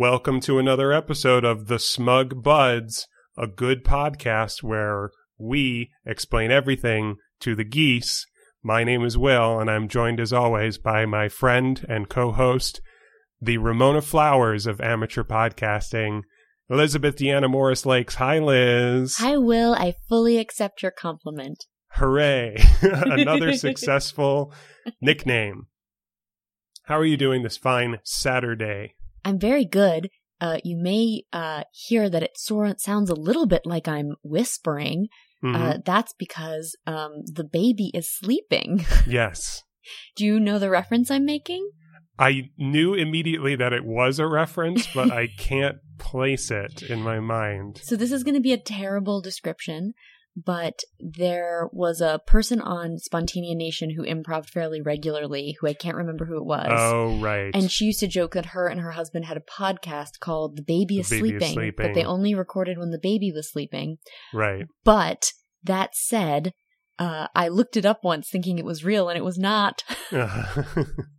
Welcome to another episode of The Smug Buds, a good podcast where we explain everything to the geese. My name is Will, and I'm joined as always by my friend and co host, the Ramona Flowers of amateur podcasting, Elizabeth Deanna Morris Lakes. Hi, Liz. Hi, Will. I fully accept your compliment. Hooray. Another successful nickname. How are you doing this fine Saturday? I'm very good. Uh, you may uh, hear that it sounds a little bit like I'm whispering. Mhm. Uh, that's because um, the baby is sleeping. yes. Do you know the reference I'm making? I knew immediately that it was a reference, but I can't place it in my mind. So this is going to be a terrible description, but there was a person on Spontaneanation who improv fairly regularly, who I can't remember who it was. Oh, right. And she used to joke that her and her husband had a podcast called The Baby, The is, Baby is sleeping, but they only recorded when the baby was sleeping. right. But that said, uh, I looked it up once thinking it was real and it was not.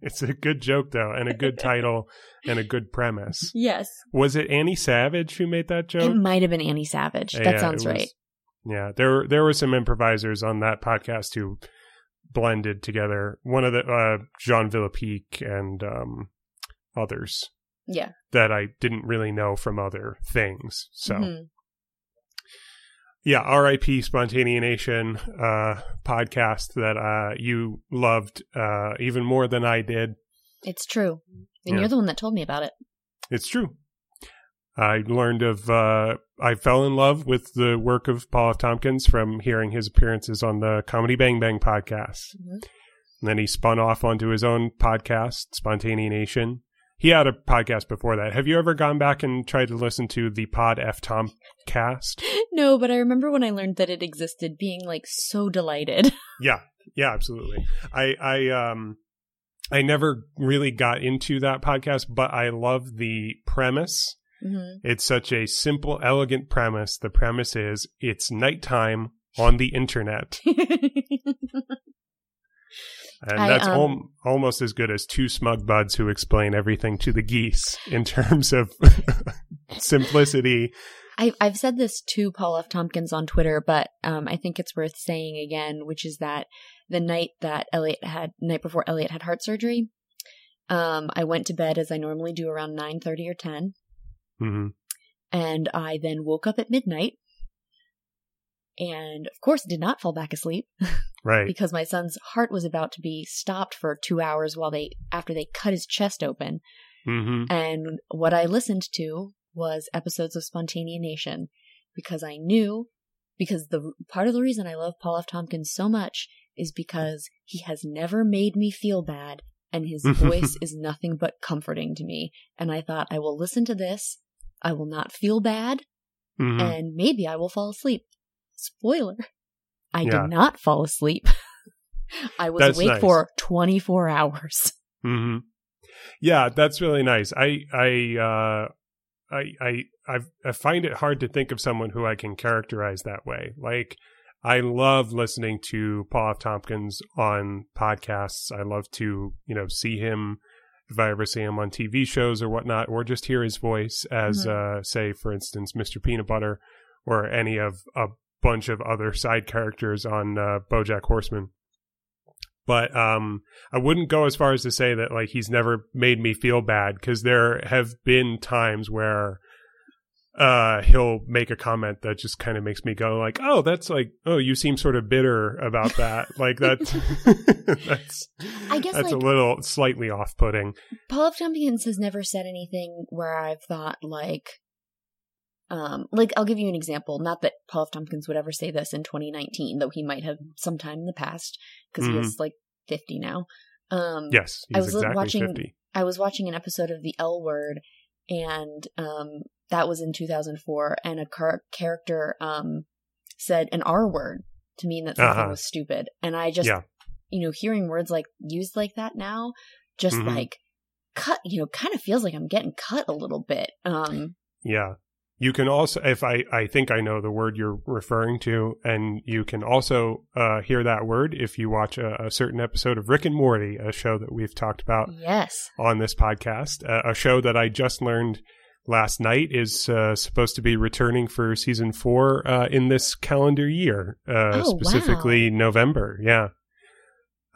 it's a good joke, though, and a good title and a good premise. yes. Was it Annie Savage who made that joke? It might have been Annie Savage. That sounds right. Yeah, there there were some improvisers on that podcast who blended together. One of the uh, Jean Villepique and um, others Yeah. that I didn't really know from other things. So Mhm. yeah, R.I.P. Spontaneanation uh, podcast that uh, you loved uh, even more than I did. It's true. And Yeah. you're the one that told me about it. It's true. I learned of, uh, I fell in love with the work of Paul F. Tompkins from hearing his appearances on the Comedy Bang Bang podcast. Mhm. And then he spun off onto his own podcast, Spontaneanation. He had a podcast before that. Have you ever gone back and tried to listen to the Pod F Tompkast? No, but I remember when I learned that it existed being like so delighted. Yeah, yeah, absolutely. I, I, um, I never really got into that podcast, but I love the premise. Hmm It's such a simple, elegant premise. The premise is it's nighttime on the internet. And I, that's um, al- almost as good as two smug buds who explain everything to the geese in terms of simplicity. I, I've said this to Paul F. Tompkins on Twitter, but um, I think it's worth saying again, which is that the night that Elliot had, night before Elliot had heart surgery, um, I went to bed as I normally do around nine thirty or ten, hmm and I then woke up at midnight, and of course did not fall back asleep Right. because my son's heart was about to be stopped for two hours while they after they cut his chest open, hmm And what I listened to was episodes of Spontaneanation because I knew, because the part of the reason I love Paul F. Tompkins so much is because he has never made me feel bad and his voice is nothing but comforting to me. And I thought, I will listen to this. I will not feel bad hmm and maybe I will fall asleep. Spoiler. I Yeah. did not fall asleep. I was That's awake nice. for 24 hours. hmm Yeah, that's really nice. I I uh I I I've, I find it hard to think of someone who I can characterize that way. Like I love listening to Paul F. Tompkins on podcasts. I love to you know see him if I ever see him on TV shows or whatnot, or just hear his voice as uh say for instance Mr. Peanut Butter or any of a bunch of other side characters on uh, BoJack Horseman. But um, I wouldn't go as far as to say that like he's never made me feel bad because there have been times where uh he'll make a comment that just kind of makes me go like oh that's like oh you seem sort of bitter about that like that that's I guess, that's a little slightly off-putting Paul F. Tompkins has never said anything where I've thought like, um, like I'll give you an example. Not that Paul F. Tompkins would ever say this in 2019, though he might have sometime in the past because Mhm. he is like 50 now. Um, yes I was exactly watching- 50 I was watching an episode of The L Word, and um, that was in 2004, and a car- character um said an R word to mean that something Uh-huh. was stupid, and I just, Yeah. you know, hearing words like used like that now, just Mhm. like cut, you know, kind of feels like I'm getting cut a little bit. Um, Yeah. You can also, if I, I think I know the word you're referring to, and you can also uh, hear that word if you watch a, a certain episode of Rick and Morty, a show that we've talked about yes, on this podcast, uh, a show that I just learned Last Night is uh, supposed to be returning for season four uh, in this calendar year, uh, Oh, specifically November. Yeah.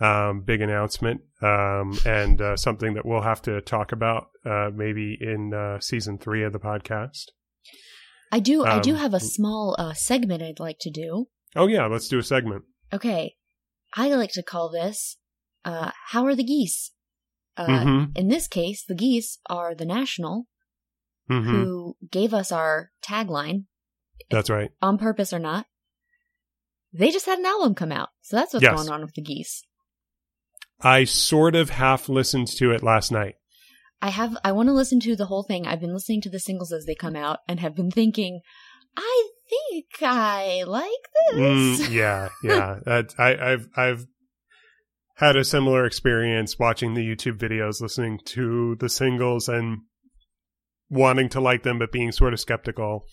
Um, big announcement, um, and uh, something that we'll have to talk about uh, maybe in uh, season three of the podcast. I do. I do Um, have a small uh, segment I'd like to do. Oh yeah, let's do a segment. Okay, I like to call this uh, "How are the geese?" Uh, mm-hmm. In this case, the geese are the National, Mm-hmm. who gave us our tagline That's right. on purpose or not. They just had an album come out, so that's what's Yes. going on with the geese. I sort of half listened to it last night. I have. I want to listen to the whole thing. I've been listening to the singles as they come out, and have been thinking, I think I like this. Mm, yeah, yeah. That I, I've I've had a similar experience watching the YouTube videos, listening to the singles, and wanting to like them, but being sort of skeptical.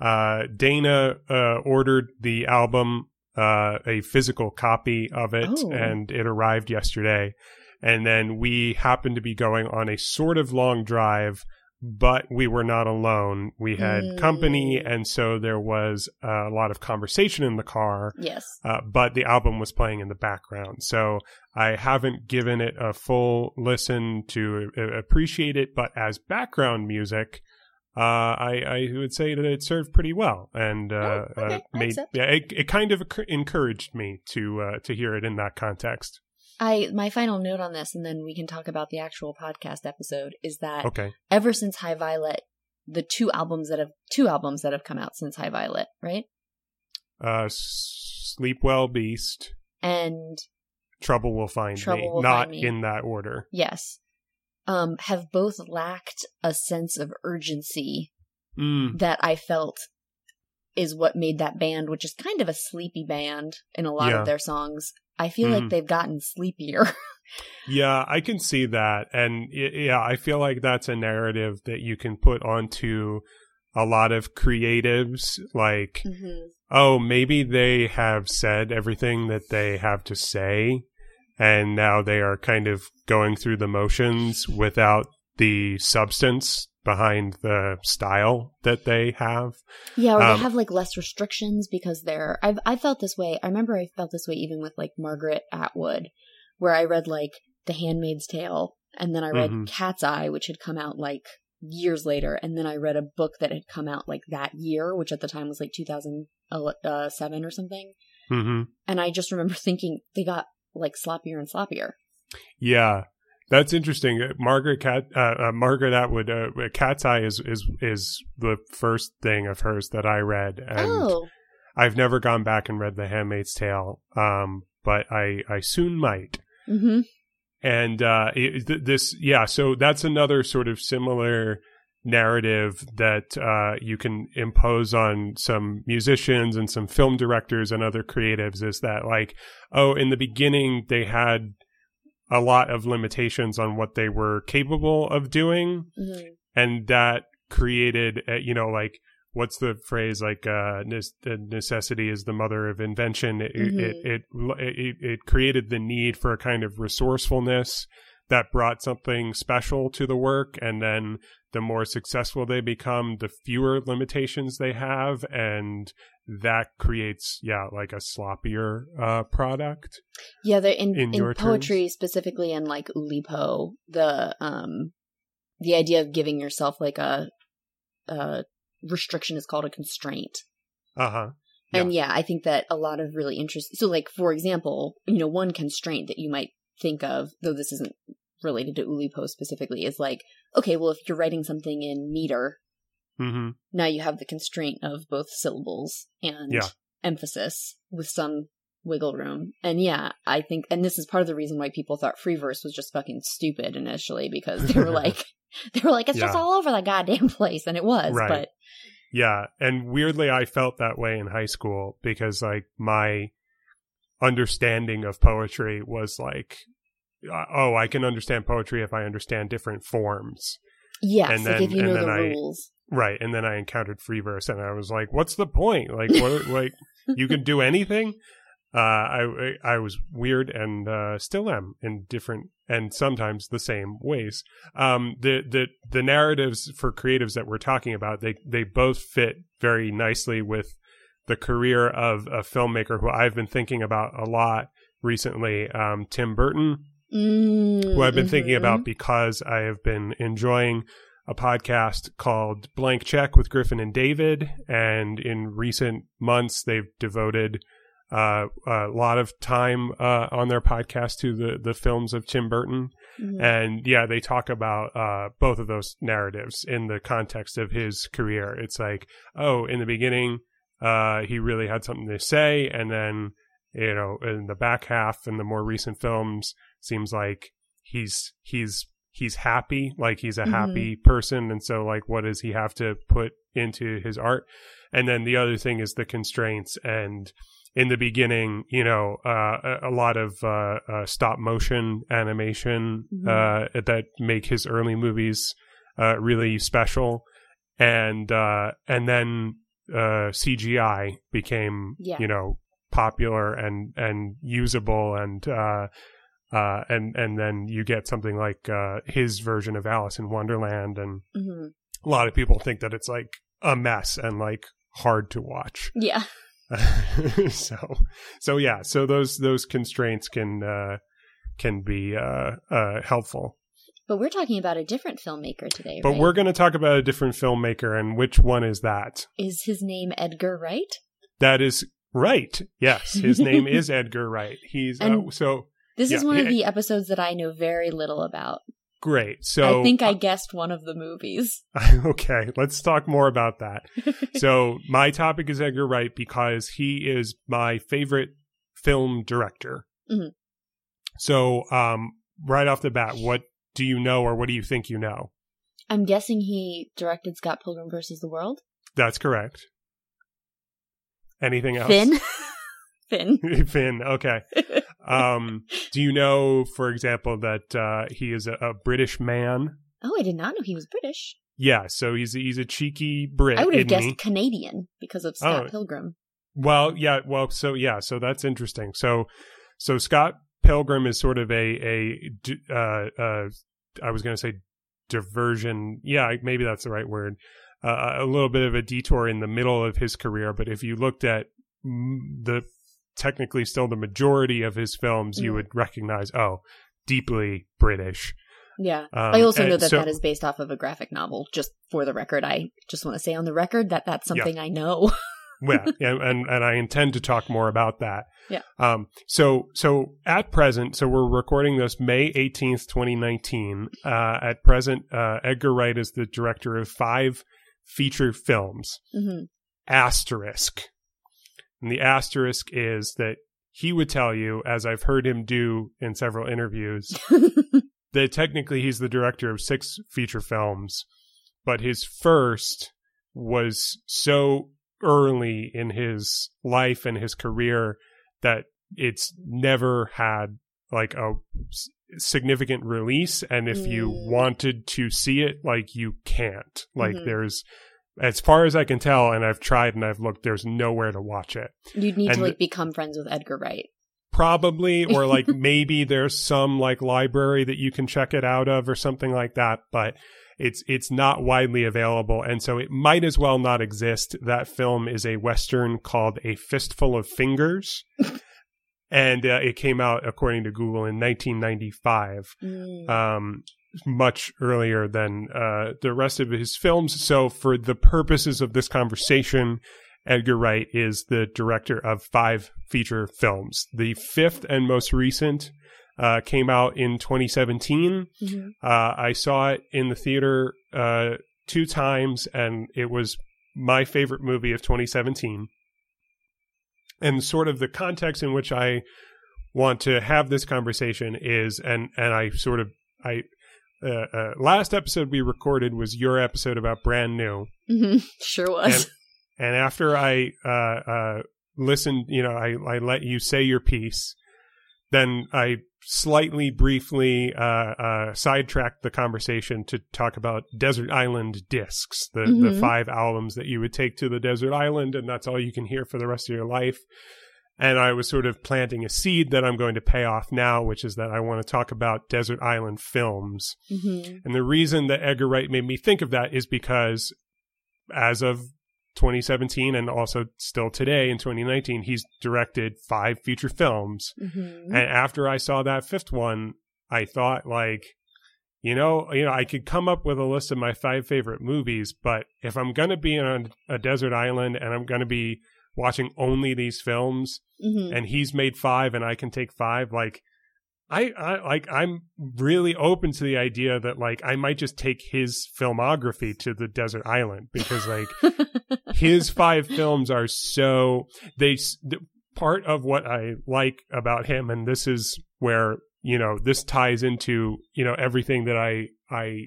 Uh, Dana uh, ordered the album, uh, a physical copy of it, Oh. and it arrived yesterday. And then we happened to be going on a sort of long drive, but we were not alone. We had Mm. company, and so there was a lot of conversation in the car. Yes. Uh, but the album was playing in the background, so I haven't given it a full listen to uh, appreciate it. But as background music, uh, I, I would say that it served pretty well, and uh, Oh, okay. uh, made yeah, it, it kind of encouraged me to uh, to hear it in that context. I my final note on this, and then we can talk about the actual podcast episode, is that Okay, ever since High Violet, the two albums that have two albums that have come out since High Violet, right? uh, Sleep Well, Beast, And Trouble Will Find Trouble Me, Will not Find Me. in that order. yes, um, have both lacked a sense of urgency Mm, that I felt is what made that band, which is kind of a sleepy band in a lot Yeah. of their songs. I feel Mhm. like they've gotten sleepier. Yeah, I can see that. And yeah, I feel like that's a narrative that you can put onto a lot of creatives. Like, mm-hmm. oh, maybe they have said everything that they have to say, and now they are kind of going through the motions without the substance behind the style that they have. Yeah, or Um, they have like less restrictions because they're. I've I felt this way. I remember I felt this way even with like Margaret Atwood, where I read like The Handmaid's Tale, and then I read Mhm. Cat's Eye, which had come out like years later, and then I read a book that had come out like that year, which at the time was like two thousand seven or something. hmm And I just remember thinking they got like sloppier and sloppier. Yeah, that's interesting. Uh, Margaret Cat, uh, uh, Margaret Atwood, uh, Cat's Eye is is is the first thing of hers that I read, and oh, I've never gone back and read The Handmaid's Tale, um, but I I soon might. mm-hmm. And uh, it, th- this, yeah, so that's another sort of similar narrative that uh, you can impose on some musicians and some film directors and other creatives is that like, oh, in the beginning they had a lot of limitations on what they were capable of doing, Mm-hmm. and that created, uh, you know, like what's the phrase? Like uh ne- the necessity is the mother of invention. It, Mhm. it, it it it created the need for a kind of resourcefulness that brought something special to the work. And then the more successful they become the fewer limitations they have. And that creates yeah like a sloppier uh product Yeah, in In in, poetry specifically in like Oulipo, the um the idea of giving yourself like a a restriction is called a constraint. uh-huh And yeah, I think that a lot of really interesting so like for example, you know, one constraint that you might think of, though this isn't related to Oulipo specifically, is like, okay, well if you're writing something in meter, hmm now you have the constraint of both syllables and Yeah. emphasis with some wiggle room. And yeah, I think, and this is part of the reason why people thought free verse was just fucking stupid initially because they were like, they were like, it's just all over the goddamn place, and it was. Right. But Yeah, and weirdly, I felt that way in high school because like my understanding of poetry was like, uh, oh, I can understand poetry if I understand different forms, yes, And like then- if you and know then the I- rules. right? And then I encountered free verse, and I was like, what's the point? Like, what? like, you can do anything. Uh, I I was weird and uh, still am in different and sometimes the same ways. Um, the the the narratives for creatives that we're talking about they they both fit very nicely with the career of a filmmaker who I've been thinking about a lot recently, um, Tim Burton, Mm, who I've been thinking about because I have been enjoying a podcast called Blank Check with Griffin and David. And in recent months, they've devoted uh, a lot of time uh, on their podcast to the, the films of Tim Burton. Mhm. And yeah, they talk about uh, both of those narratives in the context of his career. It's like, oh, in the beginning, uh, he really had something to say. And then, you know, in the back half and the more recent films, seems like he's he's he's happy like he's a Mhm. happy person and so like what does he have to put into his art and then the other thing is the constraints and in the beginning you know uh, a, a lot of uh, uh, stop motion animation Mhm. uh, that make his early movies uh, really special and uh, and then uh, CGI became Yeah. you know popular and and usable and uh uh and and then you get something like uh his version of Alice in Wonderland and Mhm. a lot of people think that it's like a mess and like hard to watch Yeah. so so yeah so those those constraints can uh can be uh uh helpful But we're talking about a different filmmaker today, but right? we're going to talk about a different filmmaker and which one is that Is his name Edgar Wright? that is right yes his name is Edgar Wright he's uh, so This is one of the episodes that I know very little about. Great so I think I guessed one of the movies. okay, let's talk more about that. so, my topic is Edgar Wright because he is my favorite film director. Mhm. So, um, right off the bat, what do you know or what do you think you know? I'm guessing he directed Scott Pilgrim versus the World. That's correct. Anything else? Finn. Finn. Finn, okay. Um, do you know, for example, that uh, he is a, a British man? Oh, I did not know he was British. Yeah, so he's he's a cheeky Brit. I would have guessed he? Canadian because of Scott Oh. Pilgrim. Well, yeah, well, so yeah, so that's interesting. So, so Scott Pilgrim is sort of a a uh, uh, I was going to say diversion. Yeah, maybe that's the right word. Uh, a little bit of a detour in the middle of his career, but if you looked at the technically still the majority of his films, you Mm. would recognize oh, deeply British. Yeah. Um, I also know that so- that is based off of a graphic novel. Just for the record, I just want to say on the record that that's something I know. yeah, and, and I intend to talk more about that. Yeah. Um. So so at present, so we're recording this May eighteenth, twenty nineteen. Uh. At present, uh, Edgar Wright is the director of five feature films. hmm Asterisk, and the asterisk is that he would tell you, as I've heard him do in several interviews, that technically he's the director of six feature films, but his first was so early in his life and his career that it's never had like a significant release and if you Mm. wanted to see it like you can't like Mhm. there's as far as i can tell and i've tried and i've looked there's nowhere to watch it You'd need And to like become friends with Edgar Wright. probably or like maybe there's some like library that you can check it out of or something like that but it's it's not widely available and so it might as well not exist that film is a western called a fistful of fingers and uh, it came out according to google in 1995 Mm. um, much earlier than uh, the rest of his films. So, for the purposes of this conversation, Edgar Wright is the director of five feature films. The fifth and most recent uh, came out in 2017. Mhm. Uh, I saw it in the theater uh, two times, and it was my favorite movie of 2017. And sort of the context in which I want to have this conversation is, and and I sort of I uh, uh, last episode we recorded was your episode about brand new, Mhm. Sure was. and after I uh, uh, listened, you know, I I let you say your piece, then I slightly briefly uh, uh, sidetracked the conversation to talk about Desert Island Discs, the, the Mhm. five albums that you would take to the desert island, and that's all you can hear for the rest of your life. And I was sort of planting a seed that I'm going to pay off now, which is that I want to talk about desert island films. Mm-hmm. And the reason that Edgar Wright made me think of that is because as of 2017 and also still today in 2019, he's directed five feature films. Mm-hmm. And after I saw that fifth one, I thought like, you know, you know, I could come up with a list of my five favorite movies, but if I'm going to be on a desert island and I'm going to be watching only these films Mm-hmm. and he's made five and I can take five, like I, I like I'm really open to the idea that like I might just take his filmography to the desert island because like his five films are so they the, part of what I like about him and this is where you know this ties into you know everything that I I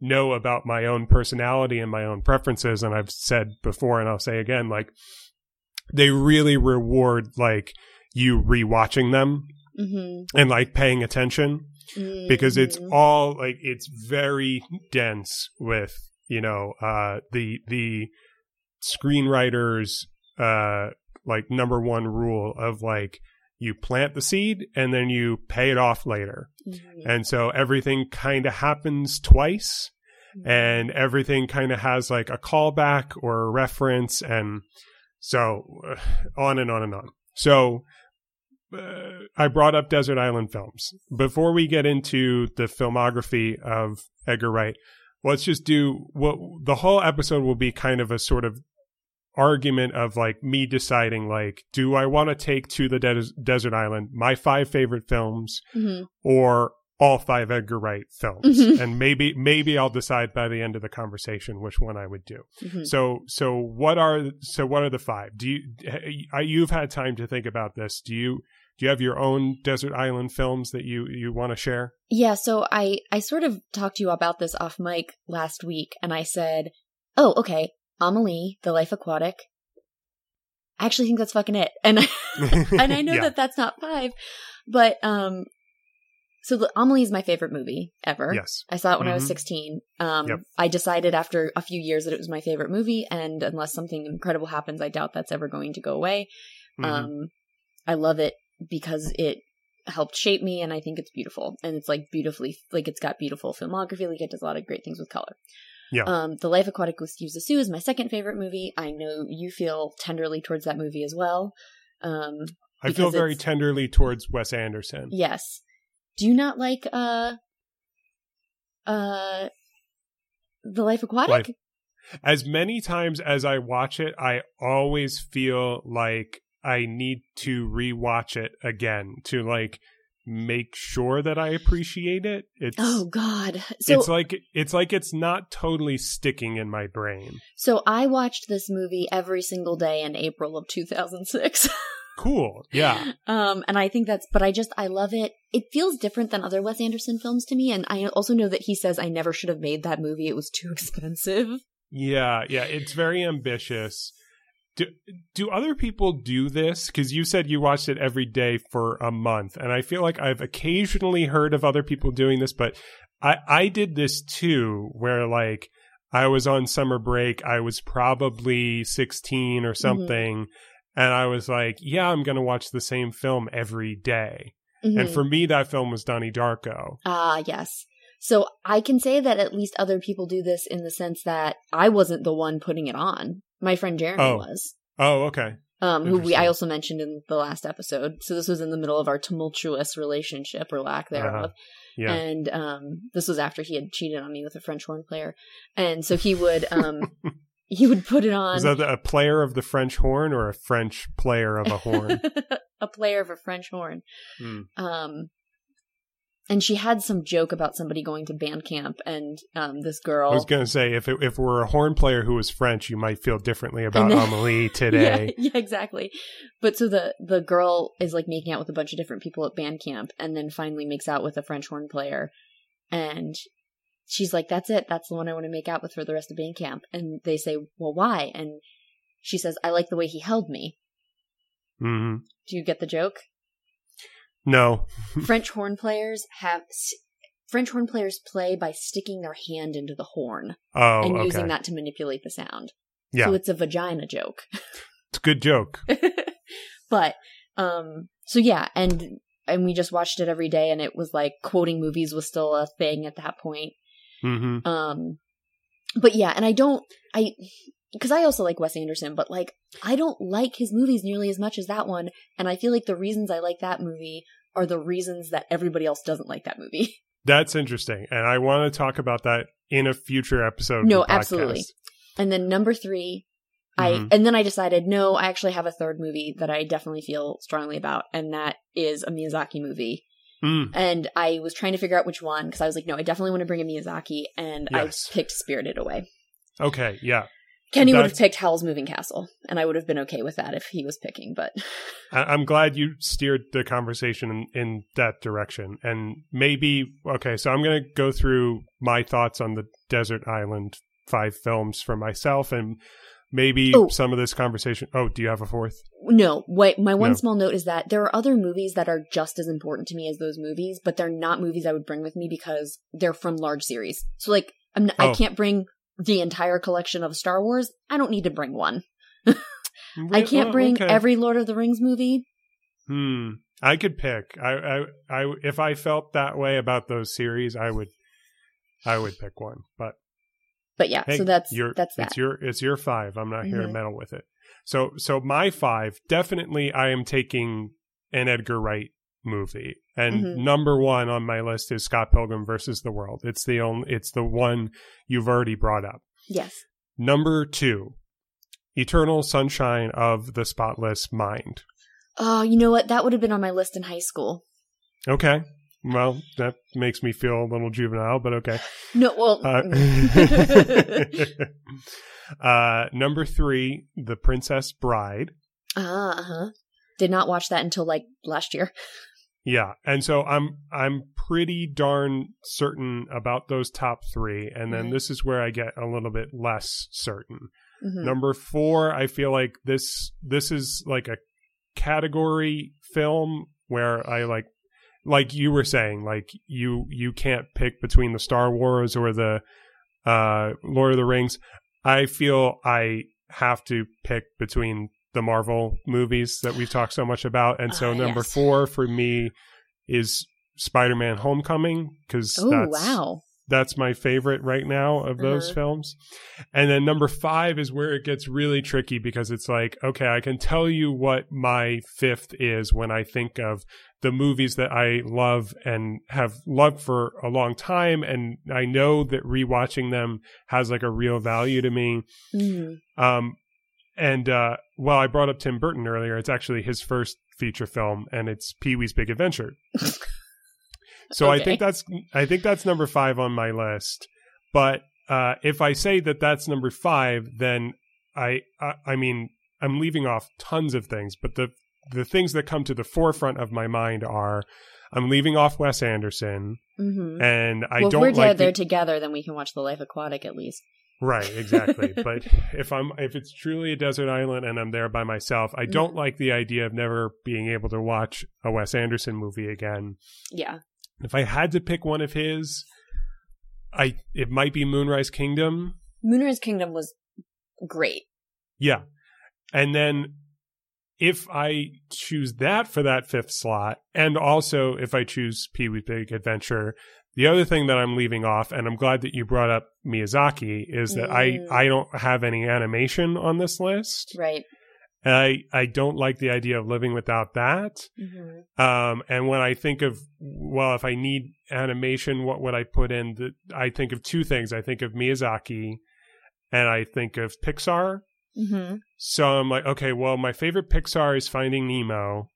know about my own personality and my own preferences and I've said before and I'll say again like they really reward like you rewatching them mm-hmm. and like paying attention because it's all like it's very dense with you know uh the the screenwriters uh like number one rule of like you plant the seed and then you pay it off later Mhm. and so everything kind of happens twice and everything kind of has like a callback or a reference and so uh, on and on and on so uh, i brought up desert island films before we get into the filmography of edgar wright let's just do what the whole episode will be kind of a sort of argument of like me deciding like do i want to take to the des- desert island my five favorite films Mhm. or all five Edgar Wright films, Mhm. and maybe maybe I'll decide by the end of the conversation which one I would do. Mhm. So so what are so what are the five? Do you you've had time to think about this? Do you do you have your own desert island films that you you want to share? Yeah, so I I sort of talked to you about this off mic last week, and I said, "Oh, okay, Amelie, The Life Aquatic." I actually think that's fucking it, and and I know Yeah. that that's not five, but um, so the, Amelie is my favorite movie ever. yes. I saw it when I was Mhm. 16. Um, Yep. I decided after a few years that it was my favorite movie, and unless something incredible happens, I doubt that's ever going to go away. Mhm. Um, I love it because it helped shape me, and I think it's beautiful. And it's like beautifully, like it's got beautiful filmography. Like it does a lot of great things with color. Yeah. Um, The Life Aquatic with Steve Zissou is my second favorite movie. I know you feel tenderly towards that movie as well. Um, I feel very tenderly towards Wes Anderson. yes. Do you not like uh, uh, The Life Aquatic? Life- As many times as I watch it, I always feel like I need to rewatch it again to like make sure that I appreciate it. It's Oh God! So it's like it's like it's not totally sticking in my brain. so I watched this movie every single day in April of 2006. Cool. Yeah. Um, and I think that's, but I just, I love it. It feels different than other Wes Anderson films to me. And I also know that he says I never should have made that movie. It was too expensive. Yeah, yeah, it's very ambitious. Do do other people do this? Because you said you watched it every day for a month, and I feel like I've occasionally heard of other people doing this, but I I did this too, where like I was on summer break, I was probably sixteen or something, and I was like, yeah, I'm gonna watch the same film every day. And Mhm. for me, that film was Donnie Darko. Ah, yes. So I can say that at least other people do this in the sense that I wasn't the one putting it on. My friend Jeremy Oh. was. Oh, okay. Um, who we I also mentioned in the last episode. So this was in the middle of our tumultuous relationship or lack thereof. Uh-huh. Yeah. And um, this was after he had cheated on me with a French horn player. And so he would um, he would put it on Is that a player of the French horn or a French player of a horn? a player of a French horn. Hmm. Um, and she had some joke about somebody going to band camp, and um, this girl. I was going to say if it, if were a horn player who was French, you might feel differently about know. Amelie today. Yeah, yeah, exactly. But so the the girl is like making out with a bunch of different people at band camp, and then finally makes out with a French horn player, and she's like, "That's it. That's the one I want to make out with for the rest of band camp." And they say, "Well, why?" And she says, "I like the way he held me." hmm Do you get the joke? No. French horn players have French horn players play by sticking their hand into the horn Oh, and okay. using that to manipulate the sound. yeah, So it's a vagina joke. it's a good joke. but Um. So yeah, and and we just watched it every day, and it was like quoting movies was still a thing at that point. Mm-hmm. Um. But yeah, and I don't I because I also like Wes Anderson, but like I don't like his movies nearly as much as that one, and I feel like the reasons I like that movie are the reasons that everybody else doesn't like that movie. That's interesting, and I want to talk about that in a future episode. of No, absolutely. And then number 3, I Mhm. and then I decided no, I actually have a third movie that I definitely feel strongly about, and that is a Miyazaki movie. Mm, And I was trying to figure out which one because I was like, no, I definitely want to bring a Miyazaki, and Yes. I picked Spirited Away. okay, yeah, Kenny would have picked Howl's Moving Castle, and I would have been okay with that if he was picking. But I- I'm glad you steered the conversation in, in that direction. And maybe, okay, so I'm going to go through my thoughts on the Desert Island five films for myself and maybe Oh. some of this conversation. Oh, do you have a fourth? no, wait, my one No. small note is that there are other movies that are just as important to me as those movies, but they're not movies I would bring with me because they're from large series. So like, I'm n- Oh. I can't bring the entire collection of Star Wars. I don't need to bring one. I can't Oh, bring okay. every Lord of the Rings movie. Hmm. I could pick. I, I, I, if I felt that way about those series, I would, I would pick one. But But yeah, hey, so that's your, that's that. It's your, it's your five. I'm not here to Mhm. meddle with it. So, so my five definitely, I am taking an Edgar Wright movie, and Mhm. number one on my list is Scott Pilgrim versus the World. It's the only, it's the one you've already brought up. yes. Number two, Eternal Sunshine of the Spotless Mind. Oh, you know what? That would have been on my list in high school. Okay. Well, that makes me feel a little juvenile, but okay. No, well, Uh, uh, number three, The Princess Bride. uh huh. Did not watch that until like last year. Yeah, and so I'm I'm pretty darn certain about those top three, and then Mhm. this is where I get a little bit less certain. Mhm. Number four, I feel like this this is like a category film where I like like you were saying, like you you can't pick between the Star Wars or the uh Lord of the Rings. I feel I have to pick between the Marvel movies that we've talked so much about. And so Ah, number yes. four for me is Spider-Man Homecoming because Oh that's wow. That's my favorite right now of those Uh-huh. films. And then number five is where it gets really tricky because it's like, okay, I can tell you what my fifth is when I think of the movies that I love and have loved for a long time. And I know that rewatching them has like a real value to me. Mhm. Um, and uh, well, I brought up Tim Burton earlier. It's actually his first feature film, and it's Pee Wee's Big Adventure. so I think that's I think that's number five on my list. But uh, if I say that that's number five, then I, I I mean I'm leaving off tons of things. But the the things that come to the forefront of my mind are I'm leaving off Wes Anderson, Mhm. and I well, don't if we're like the- there together, then we can watch The Life Aquatic at least. Right, exactly. but if I'm if it's truly a desert island and I'm there by myself, I don't Mhm. like the idea of never being able to watch a Wes Anderson movie again. Yeah. If I had to pick one of his, I it might be Moonrise Kingdom. Moonrise Kingdom was great. Yeah. And then if I choose that for that fifth slot, and also if I choose Pee Wee's Big Adventure, the other thing that I'm leaving off, and I'm glad that you brought up Miyazaki, is that Mm. I I don't have any animation on this list. Right. And I I don't like the idea of living without that. hmm Um, and when I think of well, if I need animation, what would I put in? The, I think of two things. I think of Miyazaki, and I think of Pixar. hmm So I'm like, okay, well, my favorite Pixar is Finding Nemo.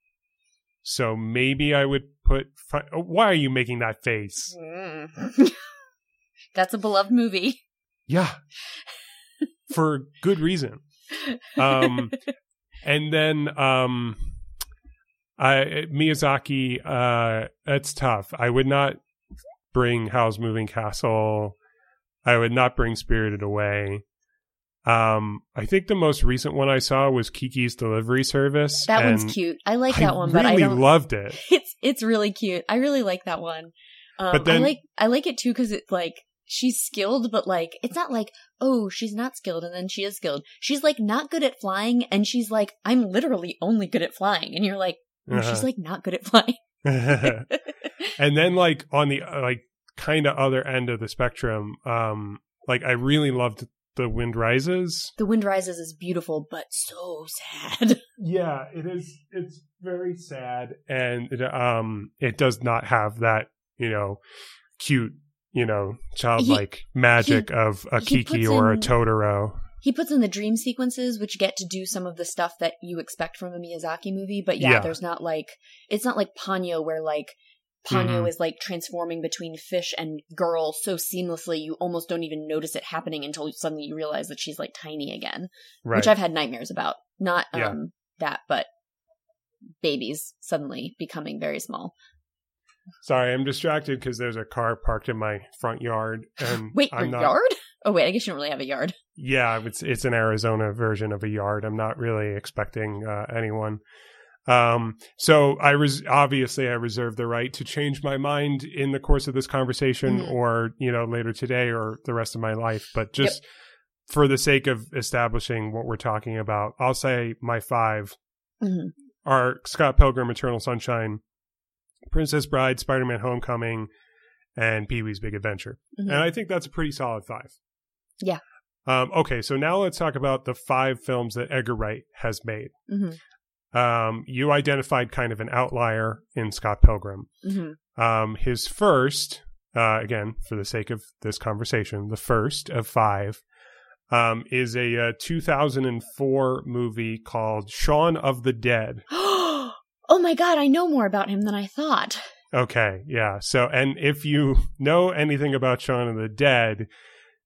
So maybe I would put. Fi- oh, why are you making that face? That's a beloved movie. Yeah, for good reason. Um, and then um, I Miyazaki. Uh, that's tough. I would not bring Howl's Moving Castle. I would not bring Spirited Away. Um, I think the most recent one I saw was Kiki's Delivery Service. That one's cute. I like that I one, really but I don't. loved it. it's it's really cute. I really like that one. Um, But then- I like I like it too because it's like she's skilled, but like it's not like oh she's not skilled and then she is skilled. She's like not good at flying, and she's like I'm literally only good at flying, and you're like where Uh-huh. she's like not good at flying. and then like on the uh, like kind of other end of the spectrum, um, like I really loved The Wind Rises. the Wind Rises is beautiful, but so sad. Yeah, it is. It's very sad, and it, um, it does not have that you know cute you know childlike magic of a Kiki or a Totoro. he puts in the dream sequences, which get to do some of the stuff that you expect from a Miyazaki movie. But yeah, Yeah. there's not like it's not like Ponyo where like Ponyo Mhm. is like transforming between fish and girl so seamlessly you almost don't even notice it happening until suddenly you realize that she's like tiny again, Right. which I've had nightmares about. Not Yeah. um that, but babies suddenly becoming very small. Sorry, I'm distracted because there's a car parked in my front yard, and Wait, I'm your not. yard? Oh wait, I guess you don't really have a yard. Yeah, it's it's an Arizona version of a yard. I'm not really expecting uh, anyone. Um, so I was obviously I reserve the right to change my mind in the course of this conversation, Mhm. or you know later today, or the rest of my life. But just for the sake of establishing what we're talking about, I'll say my five Mhm. are Scott Pilgrim, Eternal Sunshine, Princess Bride, Spider Man Homecoming, and Pee Wee's Big Adventure. Mhm. And I think that's a pretty solid five. Yeah. Um, okay, so now let's talk about the five films that Edgar Wright has made. Mhm. Um, you identified kind of an outlier in Scott Pilgrim. Mhm. Um, his first, uh, again, for the sake of this conversation, the first of five, um, is a uh, 2004 movie called Shaun of the Dead. oh my god, I know more about him than I thought. Okay, yeah. So, and if you know anything about Shaun of the Dead,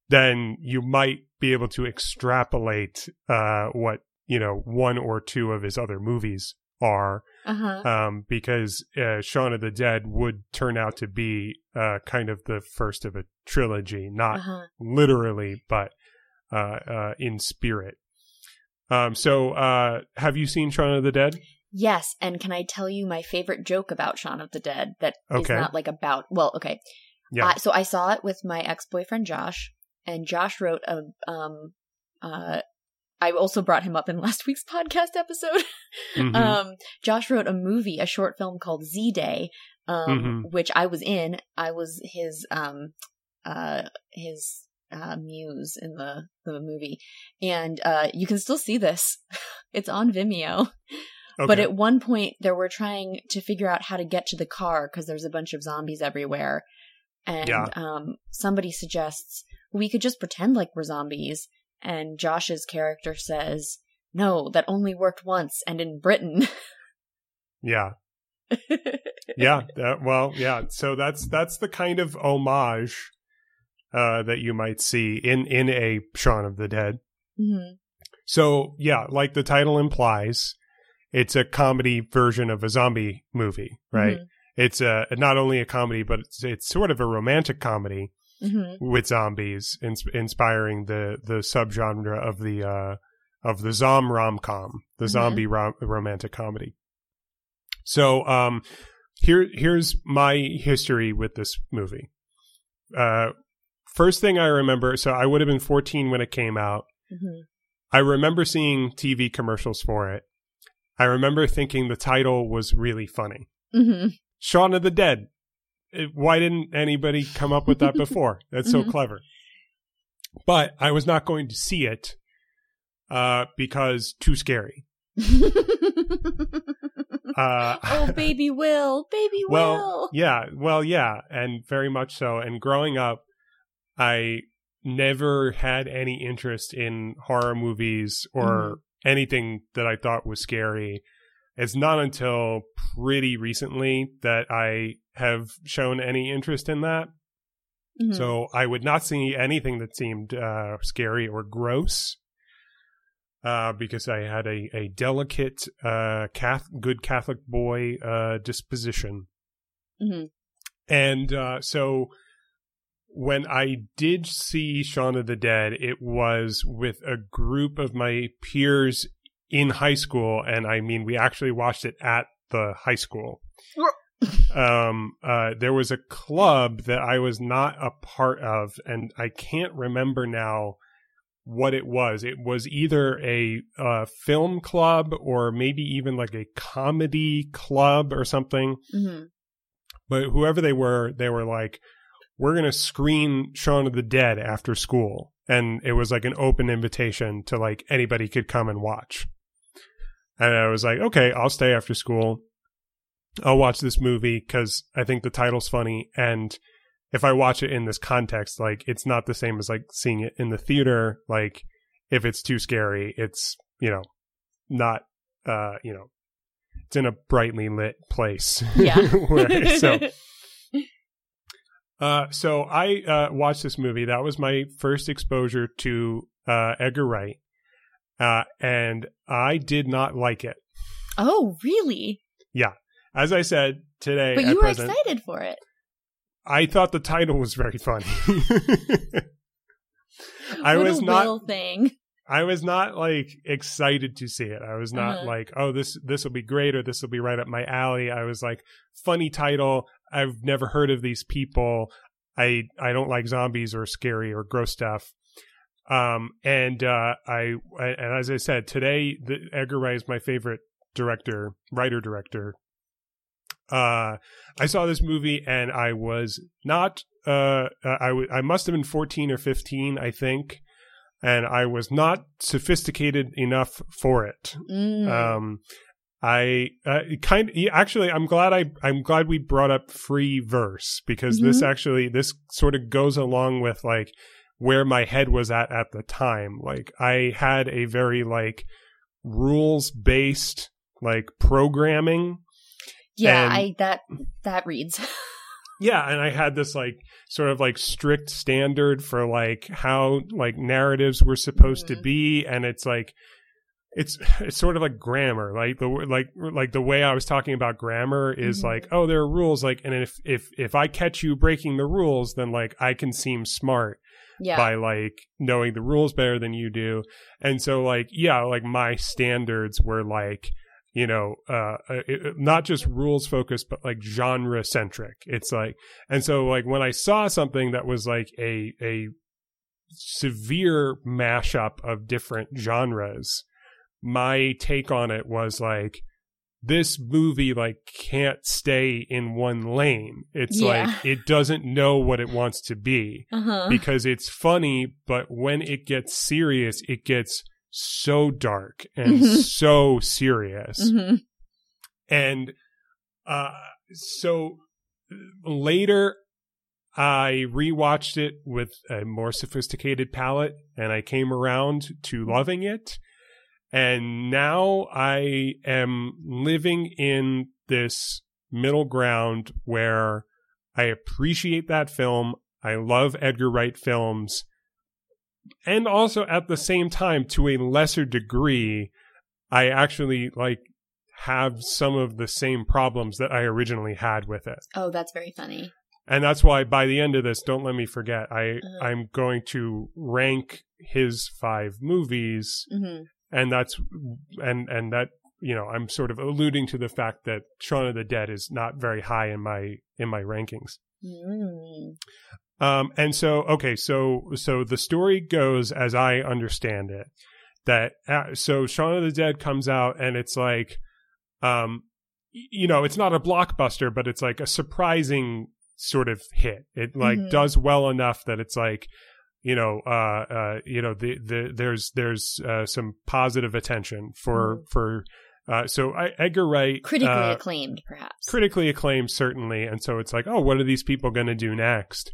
then you might be able to extrapolate uh, what you know one or two of his other movies are, Uh huh. um, because uh, Shaun of the Dead would turn out to be uh, kind of the first of a trilogy, not Uh huh. literally, but uh, uh, in spirit. Um, so, uh, have you seen Shaun of the Dead? Yes, and can I tell you my favorite joke about Shaun of the Dead that is Okay. not like about well, okay. Yeah. I- so I saw it with my ex-boyfriend Josh, and Josh wrote a um uh I also brought him up in last week's podcast episode. Mhm. Um Josh wrote a movie, a short film called Z Day, um Mhm. which I was in. I was his um uh his uh muse in the the movie. And uh you can still see this. it's on Vimeo. But at one point, they were trying to figure out how to get to the car because there's a bunch of zombies everywhere. And Yeah. um, somebody suggests we could just pretend like we're zombies. And Josh's character says, no, that only worked once and in Britain. yeah. yeah that, well yeah so that's that's the kind of homage uh that you might see in in a Shaun of the Dead Mhm. so yeah like the title implies it's a comedy version of a zombie movie right Mhm. it's a not only a comedy but it's it's sort of a romantic comedy Mhm. with zombies ins- inspiring the the subgenre of the uh of the zom rom-com the Mhm. zombie rom- romantic comedy so um here here's my history with this movie uh first thing i remember so i would have been 14 when it came out Mhm. i remember seeing tv commercials for it i remember thinking the title was really funny Mhm. Shaun of the Dead. It- why didn't anybody come up with that before? That's so Mhm. clever. But I was not going to see it uh, because too scary. Uh, oh, baby Will, baby well, Will. yeah, well, yeah, and very much so. And growing up, I never had any interest in horror movies or anything that I thought was scary. It's not until pretty recently that I have shown any interest in that. Mhm. So I would not see anything that seemed uh, scary or gross. Uh, because I had a, a delicate, uh, Cath- good Catholic boy uh, disposition. Mhm. And uh, so when I did see Shaun of the Dead, it was with a group of my peers in high school. And I mean, we actually watched it at the high school. um, uh, there was a club that I was not a part of, and I can't remember now what it was. It was either a uh, film club or maybe even like a comedy club or something. hmm But whoever they were, they were like, we're going to screen Shaun of the Dead after school. And it was like an open invitation to like anybody could come and watch. And I was like, okay, I'll stay after school. I'll watch this movie because I think the title's funny. And if I watch it in this context, like it's not the same as like seeing it in the theater. Like if it's too scary, it's, you know, not, uh, you know, it's in a brightly lit place. Yeah. Where- so, uh, so I uh, watched this movie. That was my first exposure to uh, Edgar Wright, uh, and I did not like it. oh, really? Yeah. As I said today, But you were present, excited for it. I thought the title was very funny. I was a not. Thing. I was not like excited to see it. I was not Uh-huh. like, oh, this this will be great or this will be right up my alley. I was like, funny title. I've never heard of these people. I I don't like zombies or scary or gross stuff. Um and uh I and as I said today, the, Edgar Wright is my favorite director, writer director. Uh, I saw this movie and I was not. Uh, I w- I must have been fourteen or fifteen, I think and I was not sophisticated enough for it. Mm. Um, I uh, kind actually, I'm glad I I'm glad we brought up free verse because this actually this sort of goes along with like where my head was at at the time. Like I had a very like rules based like programming yeah, and- I that that reads. Yeah, and I had this like sort of like strict standard for like how like narratives were supposed to Mhm. be, and it's like it's it's sort of like grammar, like the like like the way I was talking about grammar is Mhm. like oh there are rules, like and if if if I catch you breaking the rules, then like I can seem smart yeah. by like knowing the rules better than you do. And so like yeah, like my standards were like you know uh it, not just rules focused but like genre centric. It's like and so like when I saw something that was like a a severe mashup of different genres, my take on it was like this movie like can't stay in one lane. It's Yeah. like it doesn't know what it wants to be uh-huh. because it's funny, but when it gets serious, it gets so dark and Mhm. so serious. hmm And uh, so later, I rewatched it with a more sophisticated palate, and I came around to loving it. And now I am living in this middle ground where I appreciate that film. I love Edgar Wright films. And also at the same time, to a lesser degree, I actually like have some of the same problems that I originally had with it. Oh, that's very funny. And that's why by the end of this, don't let me forget, I Uh-huh. I'm going to rank his five movies hmm and that's and and that you know, I'm sort of alluding to the fact that Shaun of the Dead is not very high in my in my rankings. mm Um, and so, okay, so so the story goes as I understand it that uh, so Shaun of the Dead comes out and it's like, um, you know, it's not a blockbuster, but it's like a surprising sort of hit. It like Mhm. does well enough that it's like, you know, uh, uh, you know, the the there's there's uh, some positive attention for for. Uh, so I, Edgar Wright, Critically uh, acclaimed, perhaps. critically acclaimed certainly and so it's like oh what are these people going to do next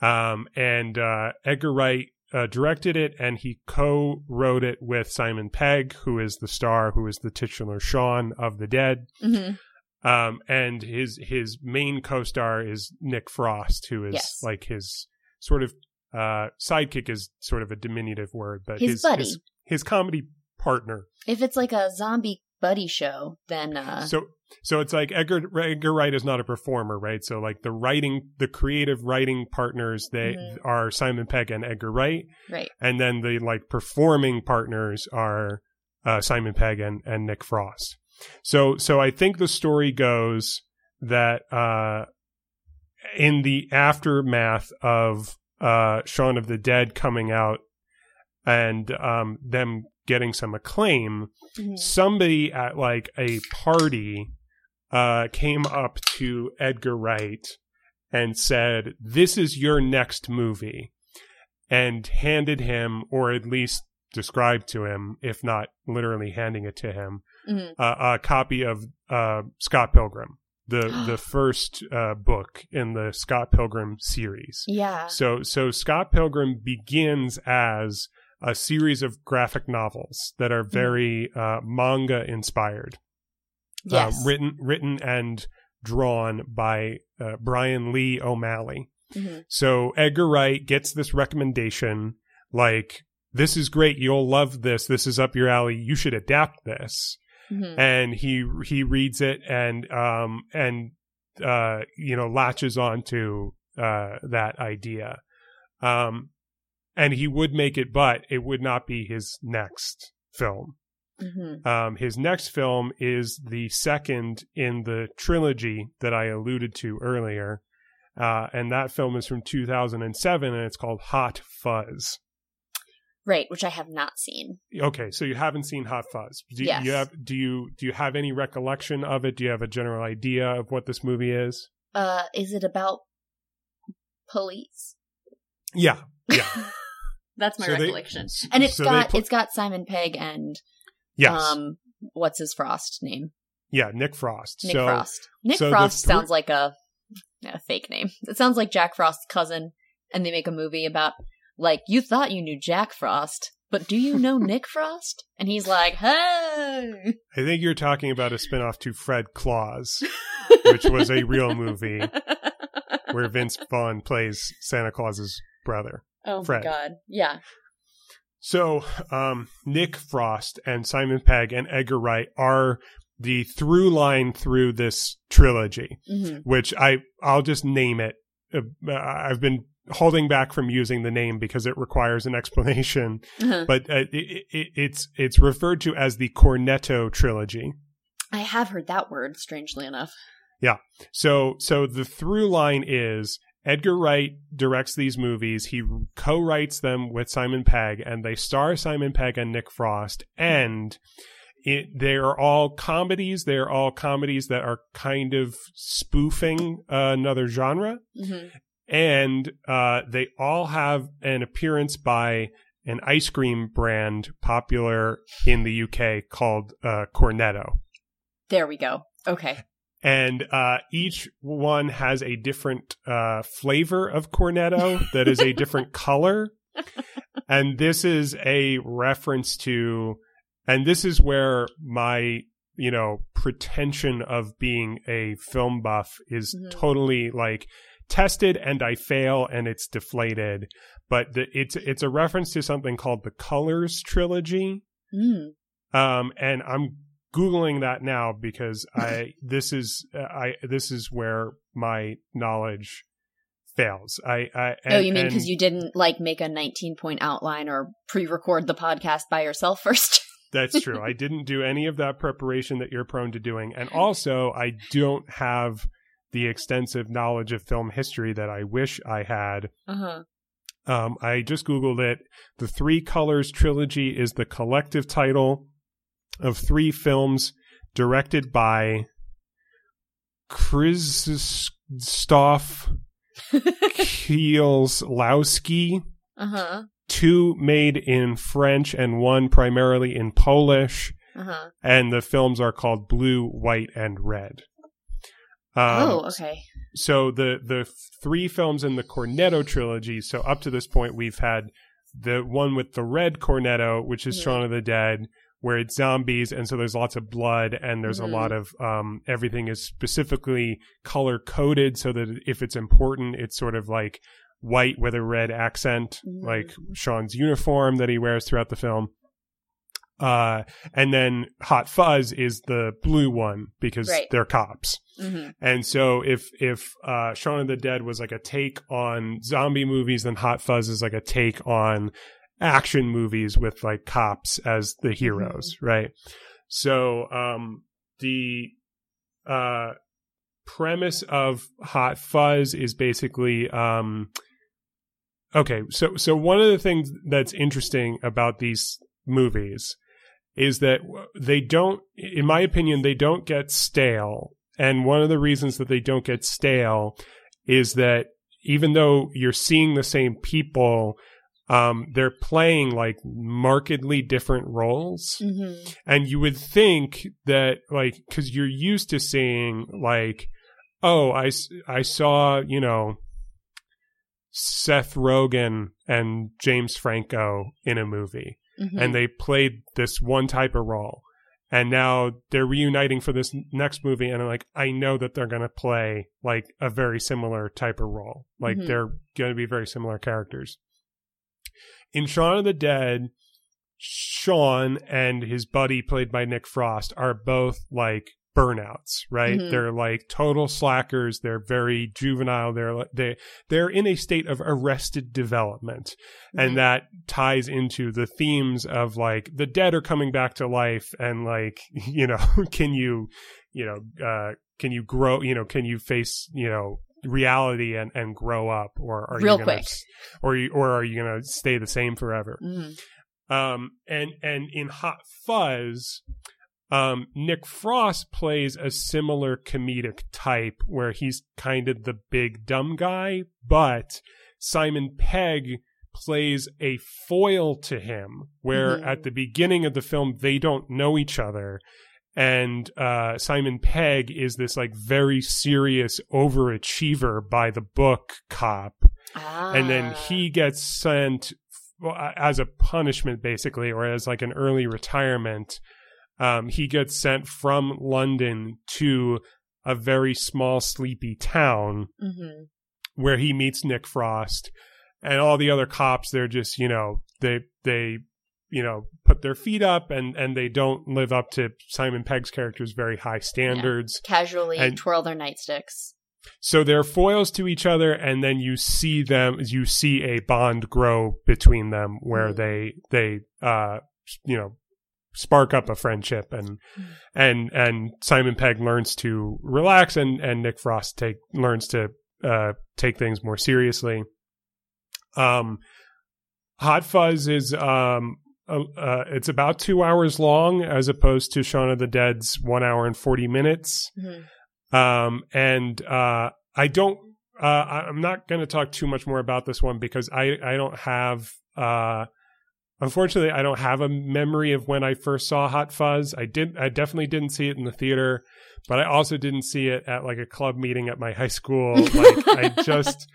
um, and uh, edgar wright uh, directed it and he co-wrote it with simon pegg who is the star who is the titular shaun of the dead hmm um, and his his main co-star is nick frost who is Yes. like his sort of uh, sidekick is sort of a diminutive word but His his buddy. his, his comedy partner If it's like a zombie buddy show, then uh, so so it's like Edgar Edgar Wright is not a performer, right? So like the writing, the creative writing partners, they Mhm. are Simon Pegg and Edgar Wright, right. and then the like performing partners are uh, Simon Pegg and and Nick Frost. So so I think the story goes that uh, in the aftermath of uh, Shaun of the Dead coming out. and um, them getting some acclaim, Mhm. somebody at like a party uh, came up to Edgar Wright and said, "This is your next movie," and handed him, or at least described to him, if not literally handing it to him, Mhm. uh, a copy of uh, Scott Pilgrim, the the first uh, book in the Scott Pilgrim series. Yeah. So so Scott Pilgrim begins as a series of graphic novels that are very uh, manga inspired, Yes. um, written written and drawn by uh, Brian Lee O'Malley. Mhm. So Edgar Wright gets this recommendation like this is great you'll love this this is up your alley you should adapt this Mhm. and he he reads it and um and uh you know latches on to uh that idea um and he would make it but it would not be his next film Mhm. um his next film is the second in the trilogy that i alluded to earlier uh and that film is from 2007 and it's called hot fuzz Right, which I have not seen. Okay, so you haven't seen Hot Fuzz. Do Yes. you have do you do you have any recollection of it? Do you have a general idea of what this movie is? Uh, is it about police? Yeah. Yeah. That's my So they- recollection. and it's so got put- it's got Simon Pegg and yes. um what's his Frost name? yeah, Nick Frost. Nick so Frost. Nick Frost three- sounds like a, a fake name. It sounds like Jack Frost's cousin, and they make a movie about like you thought you knew Jack Frost, but do you know Nick Frost? And he's like, hey. I think you're talking about a spin-off to Fred Claus, which was a real movie where Vince Vaughn plays Santa Claus's brother. oh Fred. my god, yeah. So, um, Nick Frost and Simon Pegg and Edgar Wright are the through line through this trilogy. hmm which I I'll just name it. Uh, I've been holding back from using the name because it requires an explanation, Uh-huh. but uh, it, it, it's it's referred to as the Cornetto trilogy. I have heard that word, strangely enough. Yeah. So so the through line is Edgar Wright directs these movies. He co-writes them with Simon Pegg, and they star Simon Pegg and Nick Frost. And it, they are all comedies. They are all comedies that are kind of spoofing uh, another genre. hmm and uh, they all have an appearance by an ice cream brand popular in the UK called uh, Cornetto. There we go. Okay. And uh, each one has a different uh, flavor of Cornetto that is a different color. And this is a reference to, and this is where my, you know, pretension of being a film buff is Mhm. totally like tested and I fail and it's deflated. But the, it's it's a reference to something called the Colors trilogy. Mm. Um, and I'm googling that now because I this is uh, I this is where my knowledge fails. I, I oh, you mean because you didn't like make a 19 point outline or pre-record the podcast by yourself first? That's true. I didn't do any of that preparation that you're prone to doing, and also I don't have the extensive knowledge of film history that I wish I had. Uh huh. Um, I just googled it. The Three Colors trilogy is the collective title of three films directed by Krzysztof Kieslowski. Uh huh. Two made in French and one primarily in Polish. Uh huh. And the films are called Blue, White, and Red. Um, oh, okay. so the the three films in the Cornetto trilogy. So up to this point, we've had the one with the red Cornetto, which is Mhm. Shaun of the Dead, where it's zombies, and so there's lots of blood, and there's Mhm. a lot of um, everything is specifically color coded, so that if it's important, it's sort of like white with a red accent, Mhm. like Shaun's uniform that he wears throughout the film. Uh, and then Hot Fuzz is the blue one because Right. they're cops. hmm And so if if uh Shaun of the Dead was like a take on zombie movies, then Hot Fuzz is like a take on action movies with like cops as the heroes, right? So um the uh premise of Hot Fuzz is basically um okay, so so one of the things that's interesting about these movies is that they don't, in my opinion, they don't get stale. And one of the reasons that they don't get stale is that even though you're seeing the same people, um, they're playing like markedly different roles. Mm-hmm. And you would think that, like, because you're used to seeing, like, oh, I, I saw, you know, Seth Rogen and James Franco in a movie Mm-hmm. and they played this one type of role. And now they're reuniting for this next movie, and I'm like, I know that they're going to play like a very similar type of role. Like Mhm. they're going to be very similar characters. In Shaun of the Dead, Shaun and his buddy, played by Nick Frost, are both like burnouts, right? Mhm. They're like total slackers. They're very juvenile. They're they they're in a state of arrested development Mhm. and that ties into the themes of like the dead are coming back to life and like you know can you you know uh can you grow you know can you face you know reality and and grow up or are Real you gonna quick. or you or are you gonna stay the same forever Mhm. um and and in hot fuzz um nick frost plays a similar comedic type where he's kind of the big dumb guy but simon pegg plays a foil to him where Mhm. at the beginning of the film they don't know each other and uh, Simon Pegg is this like very serious overachiever by the book cop Ah. and then he gets sent well, as a punishment basically or as like an early retirement um, he gets sent from london to a very small sleepy town Mhm. where he meets nick frost and all the other cops they're just you know they they you know put their feet up and and they don't live up to simon pegg's character's very high standards casually and- twirl their nightsticks. so they're foils to each other, and then you see them, you see a bond grow between them, where Mhm. they they uh you know spark up a friendship, and Mhm. and and Simon Pegg learns to relax, and and Nick Frost take learns to uh take things more seriously. Um, Hot Fuzz is um. Uh, uh, it's about two hours long as opposed to Shaun of the Dead's one hour and 40 minutes Mhm. um, and uh, I don't. Uh, I'm not going to talk too much more about this one because I I don't have. Uh, unfortunately, I don't have a memory of when I first saw Hot Fuzz. I did. I definitely didn't see it in the theater, but I also didn't see it at like a club meeting at my high school. Like I just.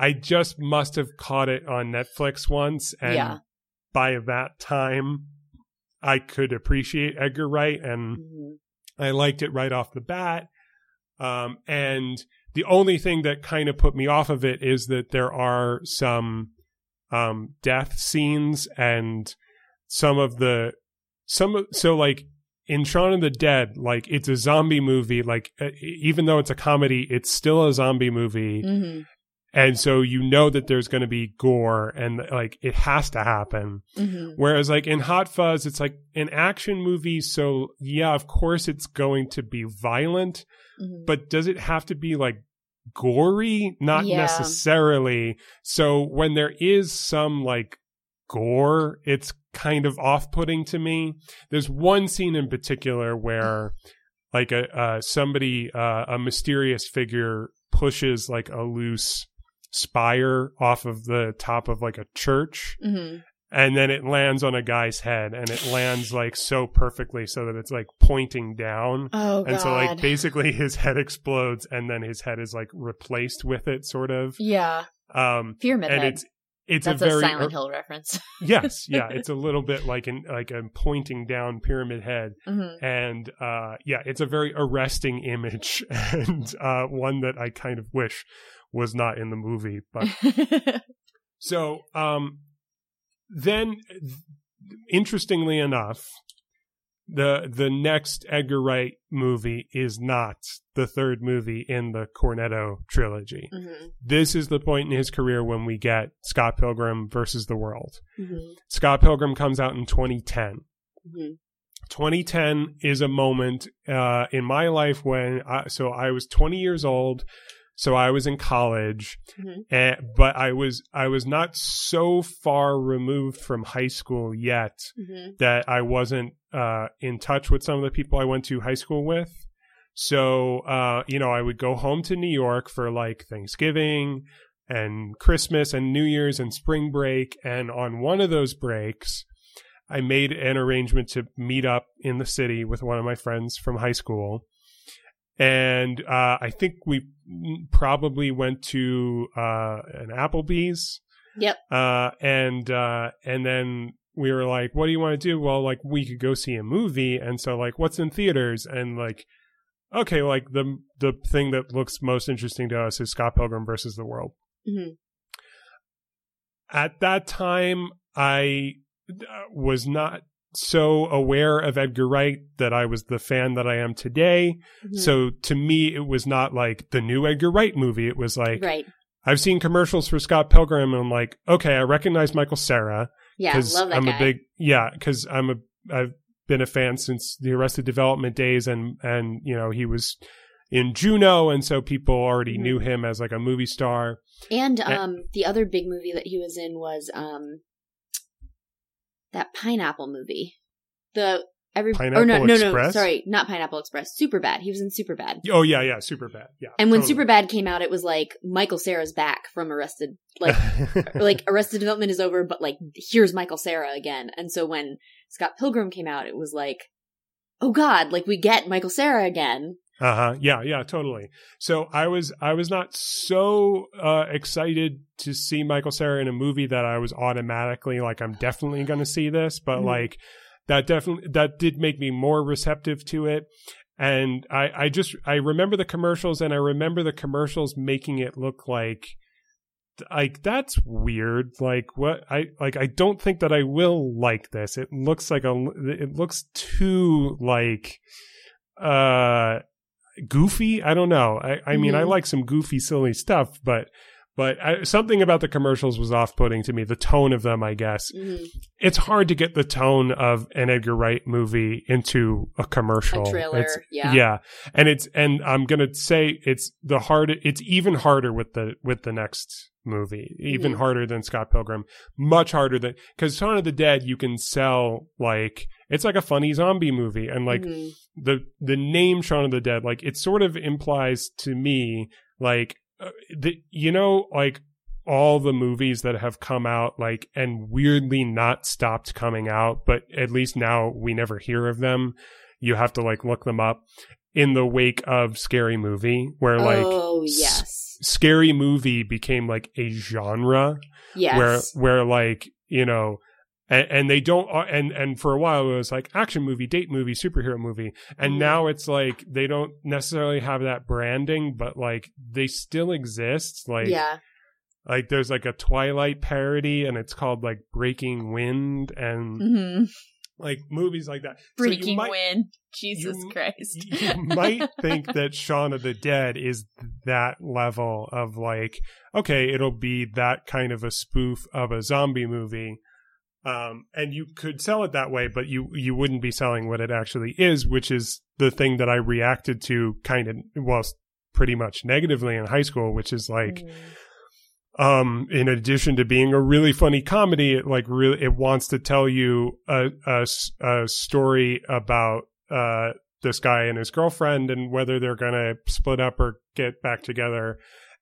I just must have caught it on Netflix once, and Yeah. by that time, I could appreciate Edgar Wright, and Mhm. I liked it right off the bat. Um, and the only thing that kind of put me off of it is that there are some um, death scenes and some of the some so like in Shaun of the Dead, like it's a zombie movie. Like uh, even though it's a comedy, it's still a zombie movie, Mhm. and so you know that there's going to be gore and like it has to happen. Mhm. Whereas like in Hot Fuzz, it's like an action movie, so yeah, of course it's going to be violent, Mhm. but does it have to be like gory? Not Yeah. necessarily. So when there is some like gore, it's kind of off-putting to me. There's one scene in particular where like a uh, somebody uh, a mysterious figure pushes like a loose spire off of the top of like a church Mhm. And then it lands on a guy's head and it lands like so perfectly so that it's like pointing down Oh god. and so like basically his head explodes and then his head is like replaced with it sort of yeah. um Pyramid and head. it's it's That's a a, very Silent Hill reference. yes yeah it's a little bit like an like a pointing down pyramid head Mhm. and uh yeah it's a very arresting image and uh one that i kind of wish was not in the movie but So, um, then, interestingly enough, the the next Edgar Wright movie is not the third movie in the Cornetto trilogy. Mhm. This is the point in his career when we get Scott Pilgrim versus the World. Mhm. Scott Pilgrim comes out in 2010. Mhm. 2010 is a moment uh, in my life when I, so I was 20 years old. So I was in college, Mhm. and, but I was I was not so far removed from high school yet hmm that I wasn't uh, in touch with some of the people I went to high school with. So, uh, you know, I would go home to New York for like Thanksgiving and Christmas and New Year's and spring break. And on one of those breaks, I made an arrangement to meet up in the city with one of my friends from high school. And uh, I think we probably went to uh, an Applebee's Yep. uh, and uh, and then we were like, "What do you want to do?" Well, like we could go see a movie, and so like, what's in theaters? And like, okay, like the the thing that looks most interesting to us is Scott Pilgrim versus the World. hmm At that time, I uh, was not so aware of Edgar Wright that I was the fan that I am today. Mm-hmm. So to me, it was not like the new Edgar Wright movie. It was like right. I've seen commercials for Scott Pilgrim, and I'm like, okay, I recognize Michael Cera. Yeah. because Love that I'm guy. a big yeah because I'm a I've been a fan since the Arrested Development days and and you know he was in Juno and so people already Mhm. knew him as like a movie star. And um, the other big movie that he was in was um, that pineapple movie. The every or no Pineapple no Express? no sorry not Pineapple Express. Super bad. He was in Super bad. Oh yeah, yeah, super bad. Yeah, And when totally. Super Bad came out, it was like Michael Cera's back from Arrested. Like like Arrested Development is over, but like here's Michael Cera again. And so when Scott Pilgrim came out, it was like, oh god, like we get Michael Cera again. Uh huh. Yeah, yeah, totally. So I was I was not so uh, excited to see Michael Cera in a movie that I was automatically like I'm definitely going to see this, but Mhm. like that definitely that did make me more receptive to it. And I I just I remember the commercials and I remember the commercials making it look like like that's weird like what i like i don't think that i will like this it looks like a it looks too like uh goofy i don't know i i mean i Mhm. like some goofy silly stuff but but I, something about the commercials was off-putting to me the tone of them i guess Mhm. it's hard to get the tone of an edgar wright movie into a commercial A trailer, It's- yeah. yeah and it's and i'm gonna say it's the hard it's even harder with the with the next movie even Mhm. harder than scott pilgrim much harder than because Shaun of the Dead you can sell like it's like a funny zombie movie and like Mhm. the the name Shaun of the Dead like it sort of implies to me like uh, the you know like all the movies that have come out like and weirdly not stopped coming out but at least now we never hear of them you have to like look them up in the wake of scary movie where like oh s- yes, scary movie became like a genre yes. where where like you know and, and they don't uh, and and for a while it was like action movie date movie superhero movie and Mhm. now it's like they don't necessarily have that branding but like they still exist like yeah, like there's like a twilight parody and it's called like breaking wind and hmm like movies like that So breaking might- wind. Jesus you- Christ! you might think that Shaun of the Dead is that level of like, okay, it'll be that kind of a spoof of a zombie movie. Um, and you could sell it that way, but you, you wouldn't be selling what it actually is, which is the thing that I reacted to kind of, well, pretty much negatively in high school, which is like, Mhm. um in addition to being a really funny comedy it like really it wants to tell you a a story about uh this guy and his girlfriend and whether they're gonna split up or get back together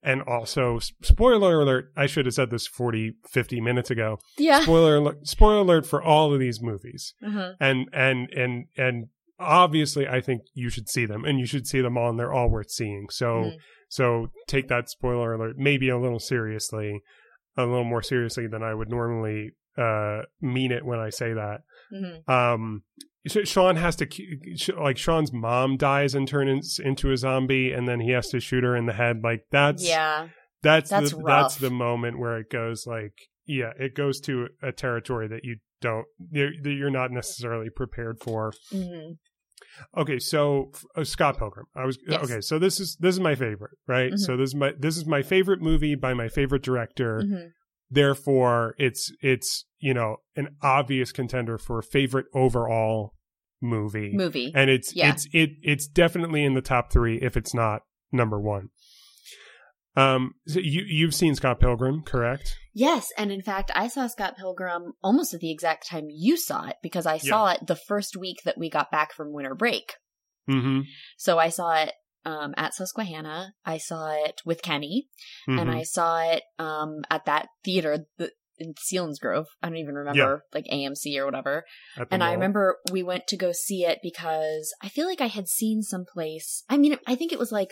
and also spoiler alert i should have said this 40 50 minutes ago yeah. spoiler alert spoiler alert for all of these movies Mhm. and and and and obviously i think you should see them and you should see them all and they're all worth seeing so Mhm. so take that spoiler alert maybe a little seriously a little more seriously than i would normally uh mean it when i say that Mhm. um Shaun has to like Shaun's mom dies and turns into a zombie and then he has to shoot her in the head like that's Yeah. that's That's the, rough. that's the moment where it goes like yeah it goes to a territory that you don't you're, that you're not necessarily prepared for hmm okay so uh, scott pilgrim i was Yes. okay so this is this is my favorite right Mhm. so this is my this is my favorite movie by my favorite director hmm therefore it's it's you know an obvious contender for favorite overall movie Movie. and it's Yeah. it's it it's definitely in the top three if it's not number one Um, so you you've seen Scott Pilgrim, correct? Yes, and in fact, I saw Scott Pilgrim almost at the exact time you saw it because I saw it the first week that we got back from winter break. Mm-hmm. So I saw it um, at Susquehanna. I saw it with Kenny, mm-hmm. and I saw it um, at that theater the, in Selinsgrove. I don't even remember like AMC or whatever. And mall. I remember we went to go see it because I feel like I had seen someplace. I mean, I think it was like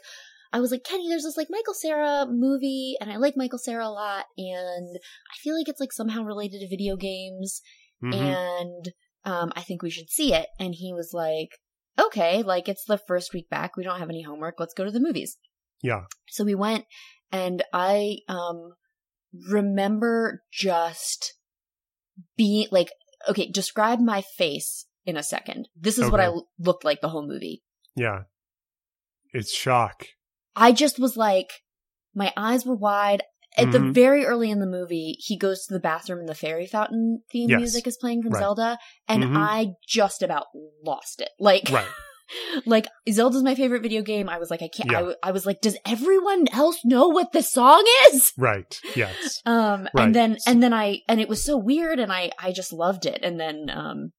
I was like, Kenny, there's this like Michael Cera movie, and I like Michael Cera a lot, and I feel like it's like somehow related to video games, Mhm. and um, I think we should see it. And he was like, okay, like it's the first week back, we don't have any homework, let's go to the movies. yeah, So we went, and I um remember just being like, okay, describe my face in a second. This is what I looked like the whole movie. yeah. It's shock. I just was like, my eyes were wide. At the Mhm. very early in the movie, he goes to the bathroom and the fairy fountain theme Yes. music is playing from Right. Zelda, and Mhm. I just about lost it. Like, Right. like Zelda's my favorite video game. I was like, I can't. Yeah. I, I was like, does everyone else know what this song is? Right. Yes. Um, Right. and then and then I and it was so weird, and I I just loved it, and then um,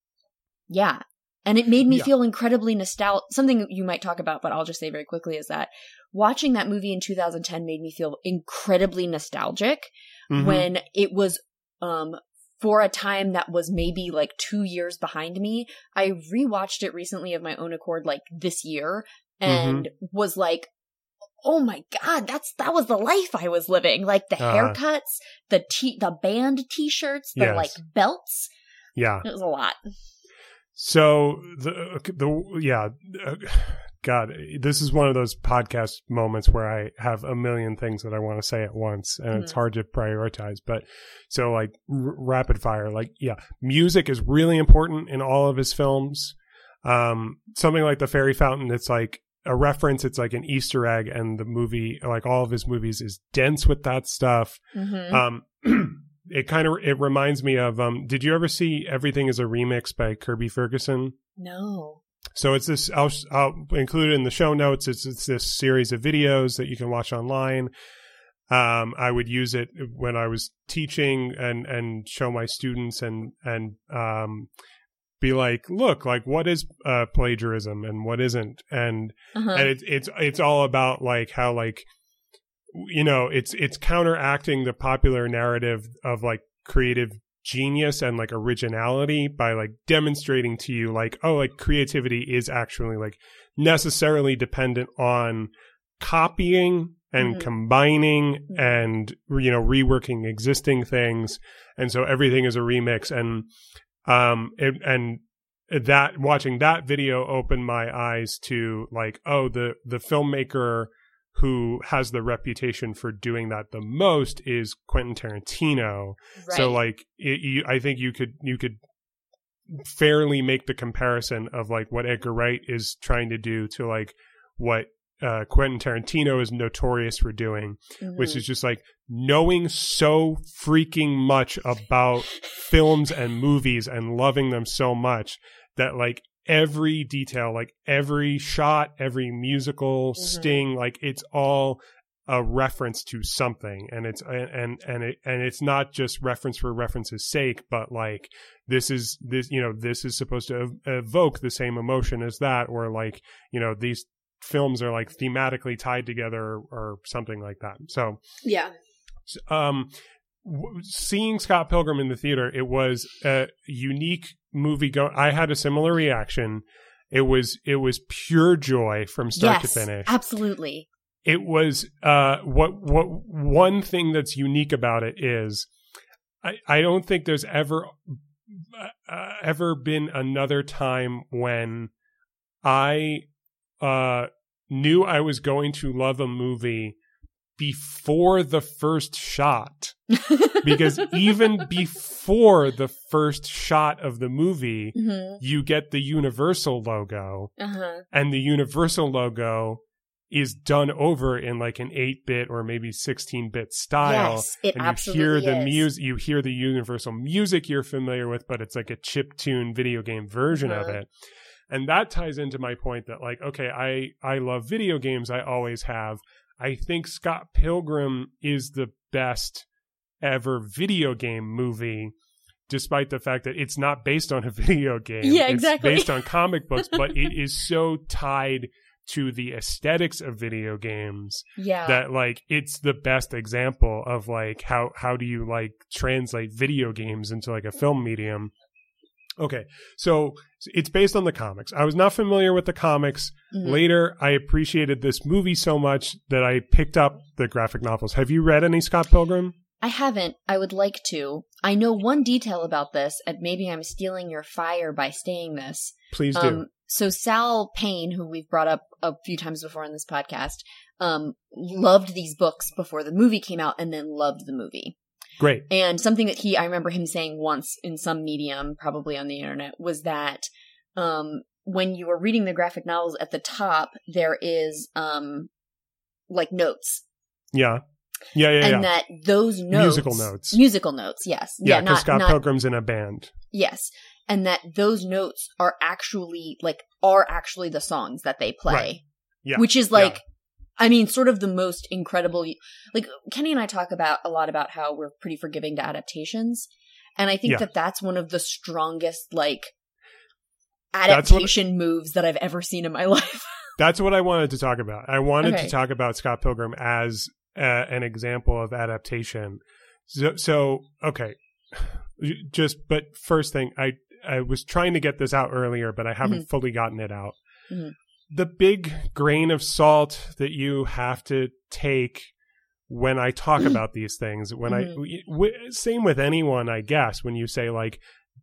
yeah, and it made me Yeah. feel incredibly nostalgic. Something you might talk about, but I'll just say very quickly is that watching that movie in 2010 made me feel incredibly nostalgic Mhm. when it was um for a time that was maybe like two years behind me. I rewatched it recently of my own accord, like this year, and was like, "Oh my god, that's that was the life I was living!" Like the Uh-huh. haircuts, the t the band t-shirts, the Yes. like belts. yeah. It was a lot. So the the yeah, uh, God, this is one of those podcast moments where I have a million things that I want to say at once, and it's Mhm. hard to prioritize. But so like r- rapid fire, like yeah, music is really important in all of his films. Um, something like the Fairy Fountain, it's like a reference. It's like an Easter egg, and the movie, like all of his movies, is dense with that stuff. Mm-hmm. Um, it kind of it reminds me of. Um, did you ever see Everything Is a Remix by Kirby Ferguson? no. So it's this. I'll, I'll include it in the show notes. It's it's this series of videos that you can watch online. Um, I would use it when I was teaching and and show my students and and um, be like, look, like what is uh, plagiarism and what isn't, and Uh-huh. and it's it's it's all about like how like you know it's it's counteracting the popular narrative of like creative genius and like originality by like demonstrating to you like oh like creativity is actually like necessarily dependent on copying and Mhm. combining Mhm. and you know reworking existing things and so everything is a remix and um it, and that watching that video opened my eyes to like oh the the filmmaker who has the reputation for doing that the most is Quentin Tarantino right. so like it, you, I think you could you could fairly make the comparison of like what Edgar Wright is trying to do to like what uh, Quentin Tarantino is notorious for doing, which Mhm. is just like knowing so freaking much about films and movies and loving them so much that like every detail, like every shot, every musical Mhm. sting, like it's all a reference to something and it's and and it and it's not just reference for reference's sake but like this is this you know this is supposed to ev- evoke the same emotion as that or like you know these films are like thematically tied together or, or something like that so yeah. um w- seeing Scott Pilgrim in the theater it was a unique movie go I had a similar reaction it was it was pure joy from start yes. to finish Absolutely. it was uh what what one thing that's unique about it is I I don't think there's ever uh, ever been another time when I uh knew I was going to love a movie before the first shot. Because even before the first shot of the movie hmm you get the universal logo Uh-huh. and the universal logo is done over in like an 8-bit or maybe 16-bit style. Yes, it and you absolutely hear the music you hear the universal music you're familiar with but it's like a chip tune video game version of Uh-huh. it. And that ties into my point that like okay i i love video games. I always have I think Scott Pilgrim is the best ever video game movie despite the fact that it's not based on a video game. Yeah, exactly. It's based on comic books, but it is so tied to the aesthetics of video games Yeah. that like it's the best example of like how how do you like translate video games into like a film medium. Okay. So it's based on the comics. I was not familiar with the comics. Mhm. Later, I appreciated this movie so much that I picked up the graphic novels. Have you read any Scott Pilgrim? I haven't. I would like to. I know one detail about this, and maybe I'm stealing your fire by saying this. Please do. Um, so Sal Payne, who we've brought up a few times before in this podcast, um, loved these books before the movie came out, and then loved the movie. Great. And something that he, I remember him saying once in some medium, probably on the internet, was that um, when you were reading the graphic novels at the top, there is um, like notes, Yeah. Yeah, yeah, and yeah. that those notes, Musical notes. musical notes, yes, yeah, yeah, because not Scott not Pilgrim's in a band. yes, and that those notes are actually like are actually the songs that they play, Right. Yeah, which is like. I mean, sort of the most incredible. Like Kenny and I talk about a lot about how we're pretty forgiving to adaptations, and I think Yeah. that that's one of the strongest like That's what- adaptation moves that I've ever seen in my life. That's what I wanted to talk about. I wanted Okay. to talk about Scott Pilgrim as uh, an example of adaptation. So, so okay, just but first thing, I I was trying to get this out earlier, but I haven't Mm-hmm. fully gotten it out. Mhm. The big grain of salt that you have to take when I talk about these things, when I Mm-hmm. w- same with anyone, I guess, when you say like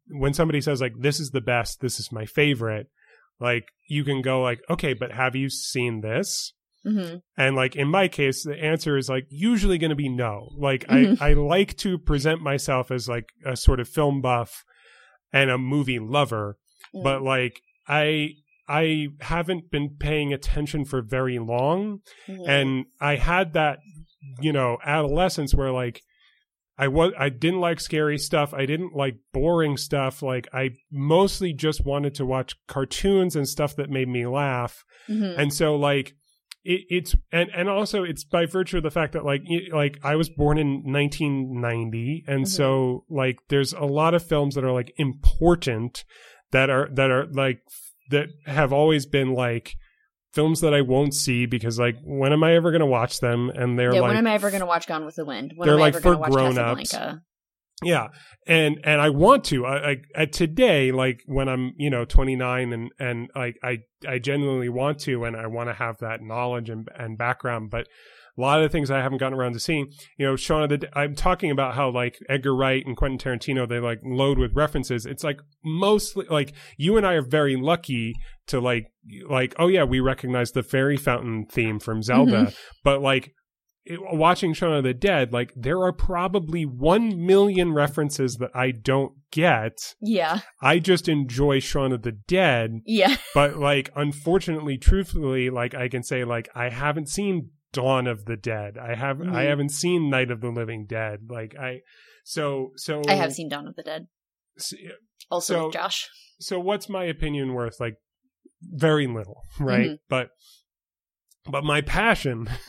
when somebody says like this is the best, this is my favorite, like you can go like okay, but have you seen this? hmm And like in my case, the answer is like usually going to be no. Like Mhm. I, I like to present myself as like a sort of film buff and a movie lover, Mm. but like I I haven't been paying attention for very long, Mhm. and I had that you know adolescence where like I was I didn't like scary stuff. I didn't like boring stuff. Like I mostly just wanted to watch cartoons and stuff that made me laugh Mhm. and so like it, it's and and also it's by virtue of the fact that like like I was born in 1990 and Mhm. so like there's a lot of films that are like important that are that are like that have always been like films that I won't see because like when am I ever going to watch them and they're yeah, like when am I ever going to watch Gone with the Wind? When they're am I like ever for watch grown-ups. Casablanca? Yeah, and and I want to. I, I at today, like when I'm you know 29, and and like I I genuinely want to, and I want to have that knowledge and and background. But a lot of the things I haven't gotten around to seeing, you know, Shaun of the. I'm talking about how like Edgar Wright and Quentin Tarantino they like load with references. It's like mostly like you and I are very lucky to like like oh yeah we recognize the fairy fountain theme from Zelda, mm-hmm. but like it- watching Shaun of the Dead, like there are probably one million references that I don't get. Yeah, I just enjoy Shaun of the Dead, yeah. but like unfortunately, truthfully, like I can say like I haven't seen Dawn of the Dead. I have I Mhm. haven't seen Night of the Living Dead. Like I so so I have seen Dawn of the Dead. s- Also, So- Josh. so what's my opinion worth? Like very little, right? Mhm. But but my passion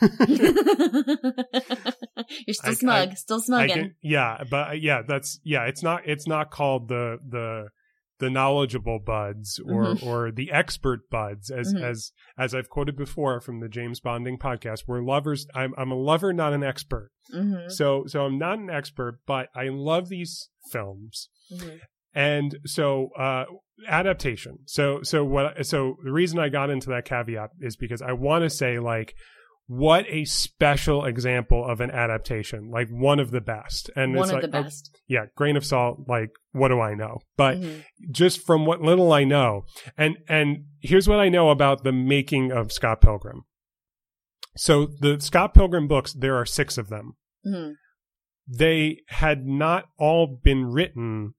You're still I- smug, still I smugging. can, yeah, but yeah, that's yeah. It's not it's not called the the the knowledgeable buds or Mhm. or the expert buds as Mhm. as as I've quoted before from the James Bonding podcast. We're lovers. I'm I'm a lover, not an expert. Mhm, So so I'm not an expert, but I love these films. mhm. And so uh adaptation. So so what so the reason I got into that caveat is because I want to say like what a special example of an adaptation, like one of the best. And One it's of like, the oh, best. yeah, grain of salt, like what do I know? But Mhm. just from what little I know. And and here's what I know about the making of Scott Pilgrim. So the Scott Pilgrim books, there are 6 of them Mhm. they had not all been written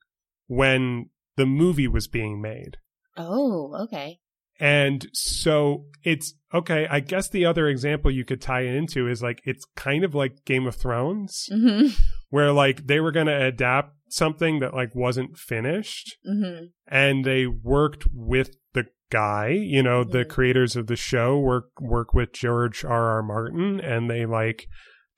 when the movie was being made. Oh, okay. And so it's okay. I guess the other example you could tie it into is like it's kind of like Game of Thrones, hmm where like they were going to adapt something that like wasn't finished hmm and they worked with the guy you know the Mhm. creators of the show work work with george r r martin and they like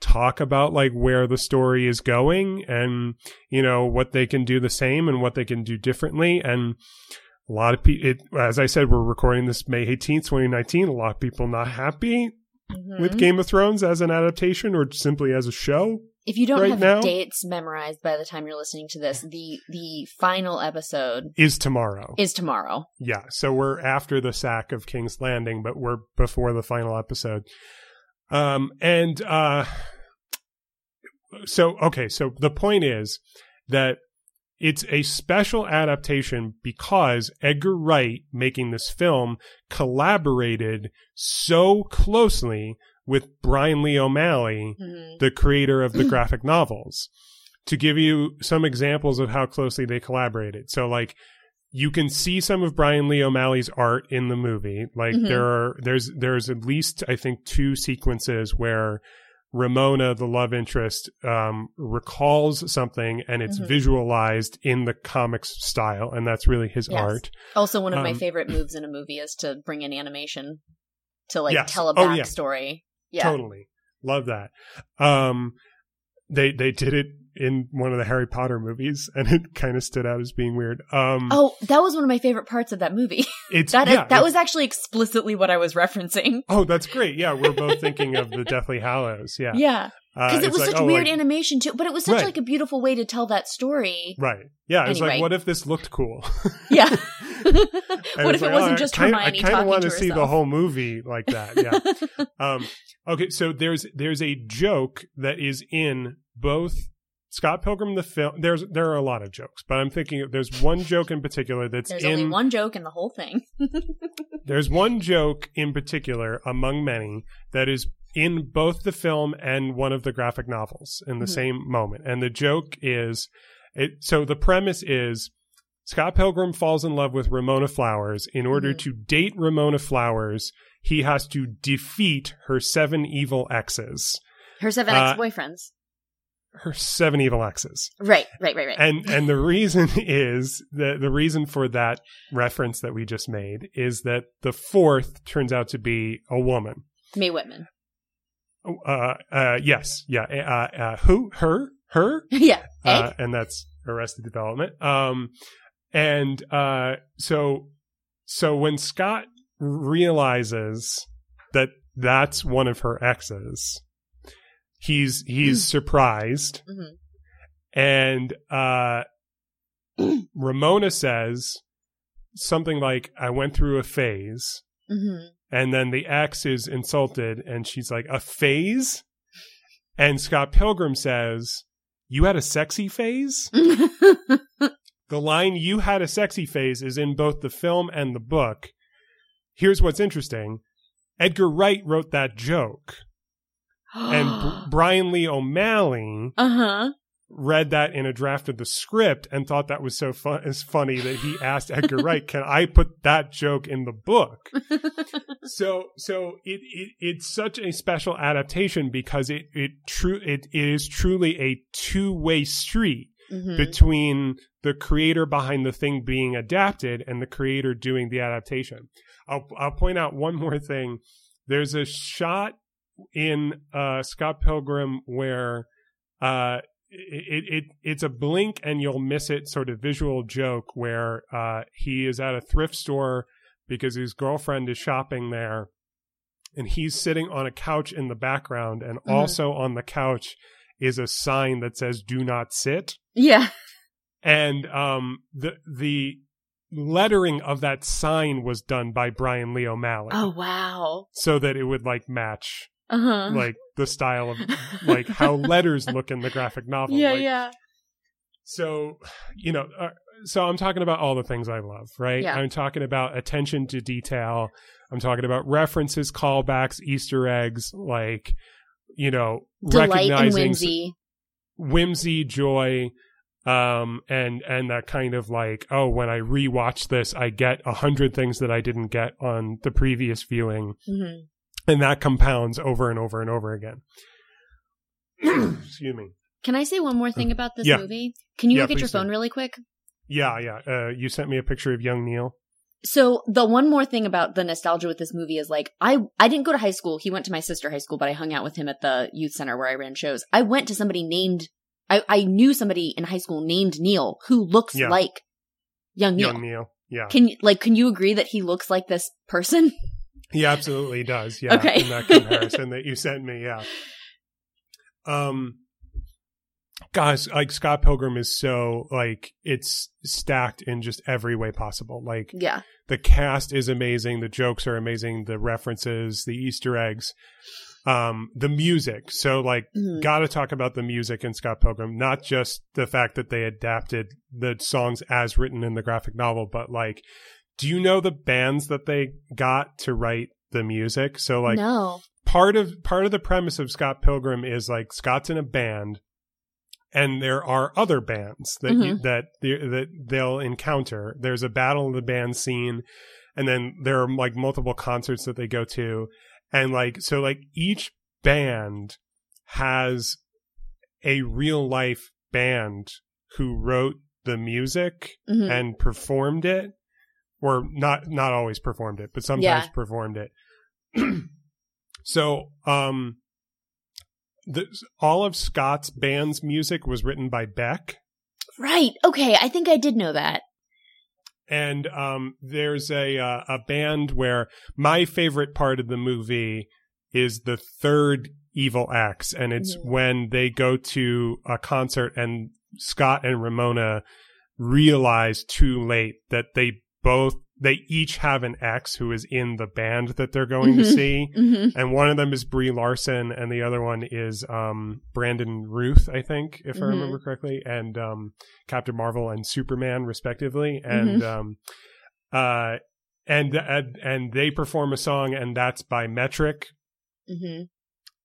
talk about like where the story is going and you know what they can do the same and what they can do differently and a lot of people as i said we're recording this may 18th 2019 a lot of people not happy hmm with game of thrones as an adaptation or simply as a show If you don't right have now- dates memorized by the time you're listening to this, the the final episode is tomorrow is tomorrow. Yeah, so we're after the sack of King's Landing, but we're before the final episode. Um, and uh, so okay, so the point is that it's a special adaptation because Edgar Wright, making this film, collaborated so closely with Brian Lee O'Malley Mhm. the creator of the graphic novels to give you some examples of how closely they collaborated. So like you can see some of Brian Lee O'Malley's art in the movie. Like Mhm. there are there's there's at least I think two sequences where Ramona, the love interest, um, recalls something and it's Mhm. visualized in the comics style, and that's really his Yes. art. Also, one of my Um, favorite moves in a movie is to bring in animation to like Yes. tell a Oh, yeah. backstory. Yeah. Totally. Love that. Um they they did it in one of the Harry Potter movies and it kind of stood out as being weird. Um Oh, that was one of my favorite parts of that movie. it's that yeah, that it's- was actually explicitly what I was referencing. Oh, that's great. Yeah, we're both thinking of the Deathly Hallows. Yeah. Yeah, Uh, because it was like, such oh, weird like- animation too. But it was such Right. like a beautiful way to tell that story. Right. Yeah, it's like Anyway. what if this looked cool? Yeah. What if it wasn't oh, just I kinda, Hermione I kind of want to to see the whole movie like that. Yeah. um, okay, so there's there's a joke that is in both Scott Pilgrim the film. There's there are a lot of jokes, but I'm thinking there's one joke in particular that's There's in only one joke in the whole thing. there's one joke in particular among many that is in both the film and one of the graphic novels in the Mhm. same moment. And the joke is it so the premise is Scott Pilgrim falls in love with Ramona Flowers. In order Mhm. to date Ramona Flowers, he has to defeat her seven evil exes. Her seven Uh, ex-boyfriends. Her seven evil exes. Right, right, right, right. And and the reason is the the reason for that reference that we just made is that the fourth turns out to be a woman. Mae Whitman. Uh, uh, yes, yeah. Uh, uh, who? Her? Her? yeah. Uh, and that's Arrested Development. Um, and uh, so, so when Scott realizes that that's one of her exes, he's he's surprised, Mhm. and uh, Ramona says something like, "I went through a phase." Mhm. And then the ex is insulted, and she's like, "A phase?" And Scott Pilgrim says, "You had a sexy phase." The line "You had a sexy phase" is in both the film and the book. Here's what's interesting: Edgar Wright wrote that joke, and Br- Brian Lee O'Malley uh huh. read that in a draft of the script and thought that was so fun- is funny that he asked Edgar Wright, "Can I put that joke in the book?" so so it, it it's such a special adaptation because it it true it, it is truly a two way street Mhm. between the creator behind the thing being adapted and the creator doing the adaptation. I'll I'll point out one more thing. There's a shot in uh, Scott Pilgrim where uh, it, it it's a blink and you'll miss it sort of visual joke where uh, he is at a thrift store because his girlfriend is shopping there and he's sitting on a couch in the background and Mhm. also on the couch is a sign that says do not sit Yeah. and um the the lettering of that sign was done by Brian Lee O'Malley Oh wow. so that it would like match Uh huh. like the style of like how letters look in the graphic novel Yeah, Like, yeah. so you know uh, so i'm talking about all the things i love right Yeah. i'm talking about attention to detail i'm talking about references callbacks easter eggs like you know Delight and recognizing whimsy. whimsy joy um and and that kind of like oh when i rewatch this i get a hundred things that i didn't get on the previous viewing hmm and that compounds over and over and over again excuse me Can I say one more thing about this Yeah. movie? Can you Yeah, look at your please do. phone really quick? Yeah, yeah. Uh, you sent me a picture of young Neil. So the one more thing about the nostalgia with this movie is like I I didn't go to high school. He went to my sister high school, but I hung out with him at the youth center where I ran shows. I went to somebody named I I knew somebody in high school named Neil who looks Yeah. like young Neil. Young Neil. Yeah. Can you like can you agree that he looks like this person? He absolutely does. Yeah. Okay. In that comparison that you sent me. Yeah. Um, guys, like Scott Pilgrim is so like it's stacked in just every way possible. Like Yeah. the cast is amazing, the jokes are amazing, the references, the Easter eggs, um, the music. So like Mhm. got to talk about the music in Scott Pilgrim, not just the fact that they adapted the songs as written in the graphic novel, but like, do you know the bands that they got to write the music? So like no. part of part of the premise of Scott Pilgrim is like Scott's in a band and there are other bands that you, that they- that they'll encounter. There's a battle of the band scene and then there are like multiple concerts that they go to and like so like each band has a real life band who wrote the music Mhm. and performed it or not not always performed it but sometimes Yeah. performed it so um the, all of scott's band's music was written by beck Right. Okay, I think I did know that. and um there's a uh, a band where my favorite part of the movie is the third evil acts and it's Mhm. when they go to a concert and scott and ramona realize too late that they both they each have an ex who is in the band that they're going to Mhm. see Mhm. and one of them is Brie Larson, and the other one is um, Brandon Routh, I think, if I Mhm. remember correctly, and um, Captain Marvel and Superman, respectively, and Mhm. um, uh, and and and they perform a song, and that's by Metric, Mhm.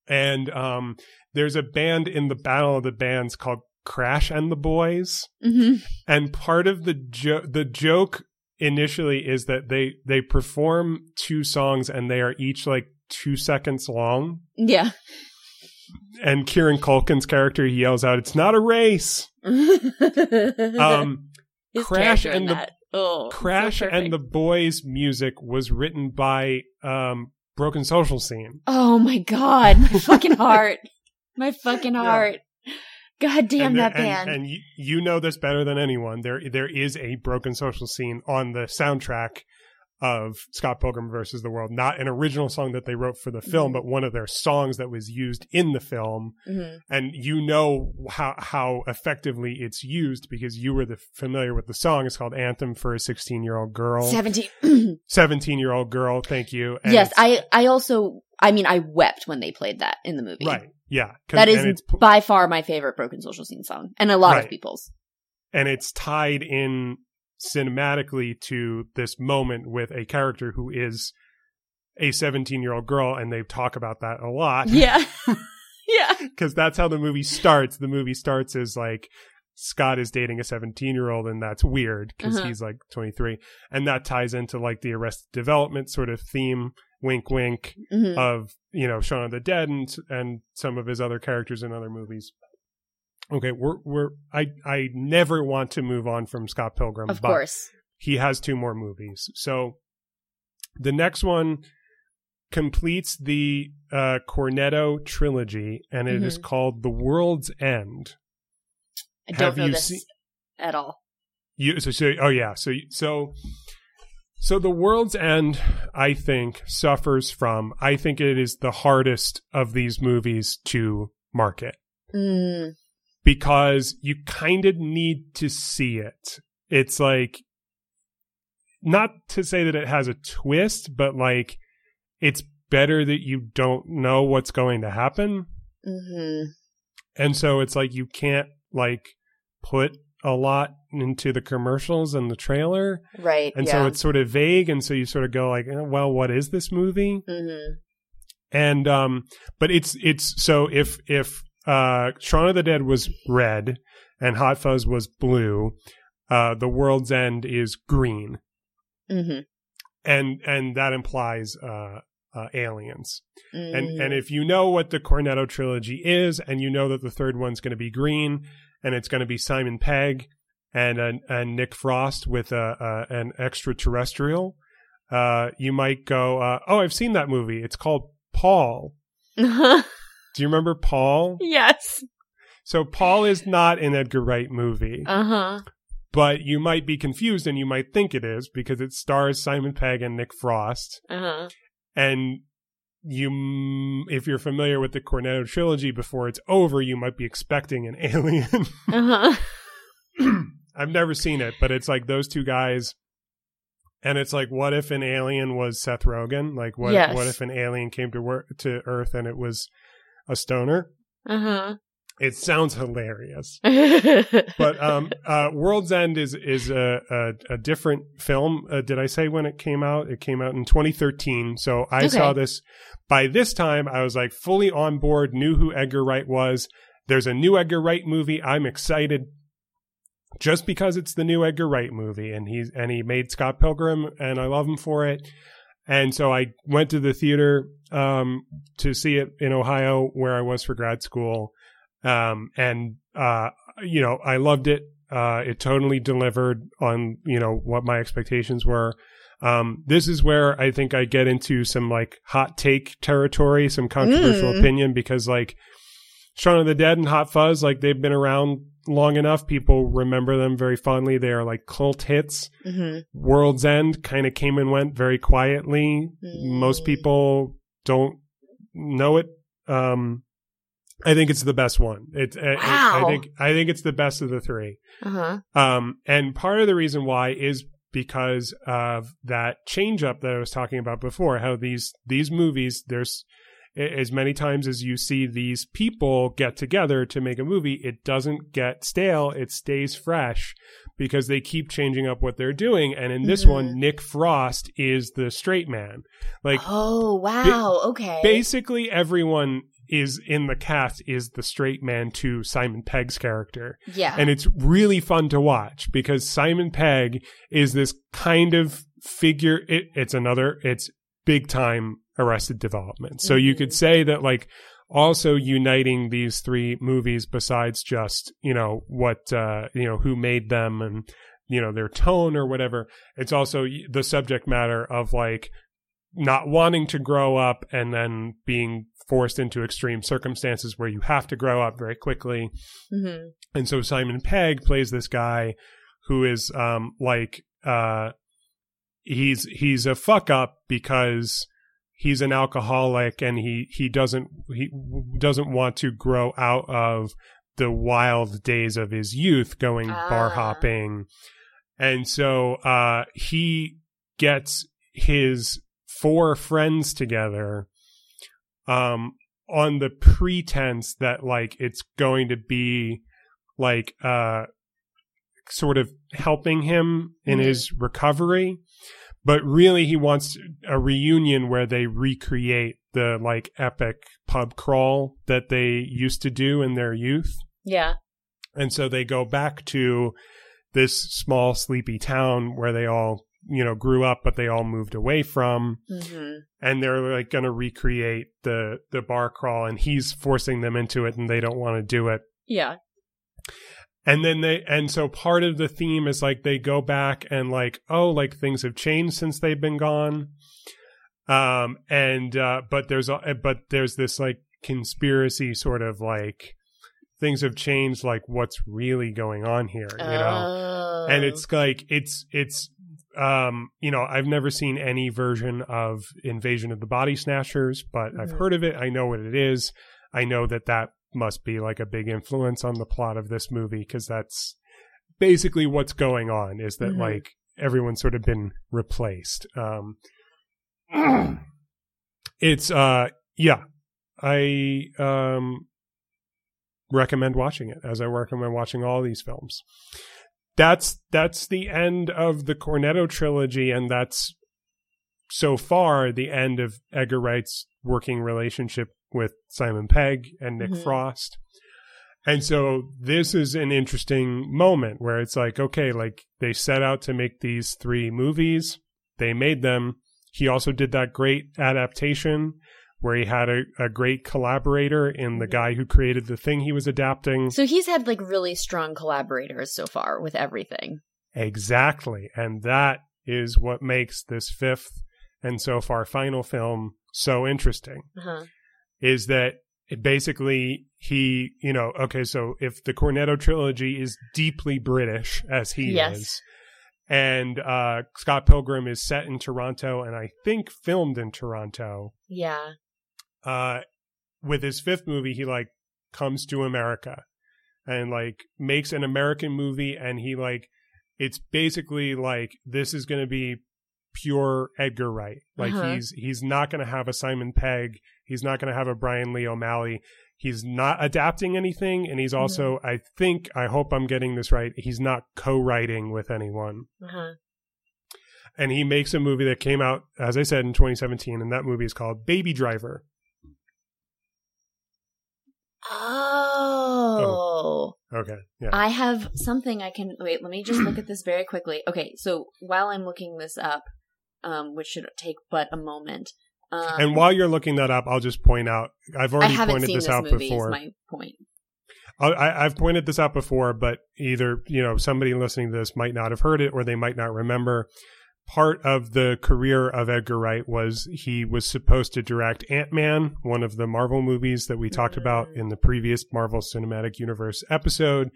and um, there's a band in the Battle of the Bands called Crash and the Boys, Mhm. and part of the jo- the joke initially is that they they perform two songs and they are each like two seconds long Yeah. and Kieran Culkin's character he yells out, "It's not a race." Um, His Crash and the- oh, so Crash and the Boys music was written by um, Broken Social Scene. Oh my god, my fucking heart. My fucking Yeah. God damn and there- that band. And, and you, you know this better than anyone. There there is a Broken Social Scene on the soundtrack of Scott Pilgrim versus the World. Not an original song that they wrote for the film, Mhm. but one of their songs that was used in the film. Mhm. and you know how how effectively it's used because you were the familiar with the song. It's called "Anthem for a 16 year old Girl." 17. 17 year old girl. Thank you. And yes, I I also I mean I wept when they played that in the movie. right. Yeah, That is by far my favorite Broken Social Scene song, and a lot Right. of people's. and it's tied in cinematically to this moment with a character who is a 17 year old girl, and they talk about that a lot. Yeah, yeah. because that's how the movie starts. The movie starts as like Scott is dating a 17 year old, and that's weird because Uh-huh. he's like 23, and that ties into like the Arrested Development sort of theme, wink, wink, Mhm. of you know Shaun of the Dead and and some of his other characters in other movies. Okay, we're we're I I never want to move on from Scott Pilgrim, of but course. he has two more movies. So the next one completes the uh, Cornetto trilogy, and it is called The World's End. I have don't know you this seen- at all. You so, so oh yeah so so so the World's End I think suffers from I think it is the hardest of these movies to market Mm, because you kind of need to see it. It's like not to say that it has a twist, but like it's better that you don't know what's going to happen. mhm. And so it's like you can't like put a lot into the commercials and the trailer. Right. And yeah. so it's sort of vague and so you sort of go like, eh, well, what is this movie? Mhm. and um but it's it's so if if uh Shaun of the Dead was red and Hot Fuzz was blue, uh the World's End is green. Mm-hmm. And and that implies uh uh, aliens. Mm. And and if you know what the Cornetto trilogy is, and you know that the third one's going to be green, and it's going to be Simon Pegg and uh, and Nick Frost with a, a an extraterrestrial, uh, you might go, uh, "Oh, I've seen that movie. It's called Paul." Do you remember Paul? yes. So Paul is not an Edgar Wright movie, Uh huh. but you might be confused and you might think it is because it stars Simon Pegg and Nick Frost. Uh huh. and you if you're familiar with the Cornetto trilogy before it's over you might be expecting an alien Uh huh. I've never seen it but it's like those two guys and it's like what if an alien was Seth Rogen like what Yes. what if an alien came to work to earth and it was a stoner Uh it sounds hilarious. But um uh World's End is is a a, a different film. Uh, did I say when it came out? It came out in 2013 so I Okay. saw this. By this time I was like fully on board knew who Edgar Wright was. There's a new Edgar Wright movie. I'm excited just because it's the new Edgar Wright movie and he's and he made Scott Pilgrim and I love him for it. And so I went to the theater um to see it in Ohio where I was for grad school um and uh you know I loved it uh it totally delivered on you know what my expectations were um this is where I think I get into some like hot take territory some controversial Mm. opinion because like Shaun of the Dead and Hot Fuzz like they've been around long enough people remember them very fondly they are like cult hits hmm World's End kind of came and went very quietly. Most Mm. people don't know it. Um, I think it's the best one. It, I- I, I think I think it's the best of the three. Uh huh. Um, and part of the reason why is because of that change up that I was talking about before. How these these movies, there's as many times as you see these people get together to make a movie, it doesn't get stale. It stays fresh because they keep changing up what they're doing. And in this Mhm. one, Nick Frost is the straight man. Like oh wow. okay. basically everyone is in the cast is the straight man to Simon Pegg's character. yeah. And it's really fun to watch because Simon Pegg is this kind of figure. It, it's another, it's big time arrested development. So you Mhm. could say that like also uniting these three movies besides just, you know, what, uh, you know, who made them and, you know, their tone or whatever. It's also the subject matter of like not wanting to grow up and then being forced into extreme circumstances where you have to grow up very quickly. hmm And so Simon Pegg plays this guy who is um like uh he's he's a fuck up because he's an alcoholic and he he doesn't he doesn't want to grow out of the wild days of his youth going bar Ah. hopping. And so uh he gets his four friends together um on the pretense that like it's going to be like uh sort of helping him in Mhm. his recovery but really he wants a reunion where they recreate the like epic pub crawl that they used to do in their youth Yeah. and so they go back to this small sleepy town where they all you know grew up but they all moved away from. Hmm and they're like going to recreate the the bar crawl and he's forcing them into it and they don't want to do it. Yeah. and then they and so part of the theme is like they go back and like oh like things have changed since they've been gone. Um and uh but there's a but there's this like conspiracy sort of like things have changed like what's really going on here you know? Oh. and it's like it's it's um you know i've never seen any version of invasion of the body snatchers but i've Mhm. heard of it. I know what it is. I know that that must be like a big influence on the plot of this movie because that's basically what's going on is that Mhm. like everyone's sort of been replaced. Um it's uh yeah. I um recommend watching it as i recommend watching all these films that's that's the end of the cornetto trilogy and that's so far the end of edgar wright's working relationship with simon pegg and nick Mhm. frost. And so this is an interesting moment where it's like okay like they set out to make these three movies. They made them. He also did that great adaptation where he had a, a great collaborator in the guy who created the thing he was adapting. So he's had like really strong collaborators so far with everything. Exactly. And that is what makes this fifth and so far final film so interesting Uh-huh. is that it basically he, you know, okay, so if the Cornetto trilogy is deeply British as he Yes. is, and uh, Scott Pilgrim is set in Toronto and I think filmed in Toronto, Yeah. Uh, with his fifth movie, he like comes to America and like makes an American movie, and he like it's basically like this is going to be pure Edgar Wright. Like Uh-huh. he's he's not going to have a Simon Pegg. He's not going to have a Brian Lee O'Malley. He's not adapting anything, and he's also, I think, I hope I'm getting this right. He's not co-writing with anyone Uh-huh. and he makes a movie that came out, as I said, in 2017, and that movie is called Baby Driver. Oh. Okay, yeah, I have something I can wait, let me just look at this very quickly. Okay, so while I'm looking this up, um, which should take but a moment. Um, and while you're looking that up, I'll just point out I've already pointed this this out before. my point. I, I, I've pointed this out before, but either you know somebody listening to this might not have heard it, or they might not remember. Part of the career of Edgar Wright was he was supposed to direct Ant Man, one of the Marvel movies that we talked about Mm. in the previous Marvel Cinematic Universe episode.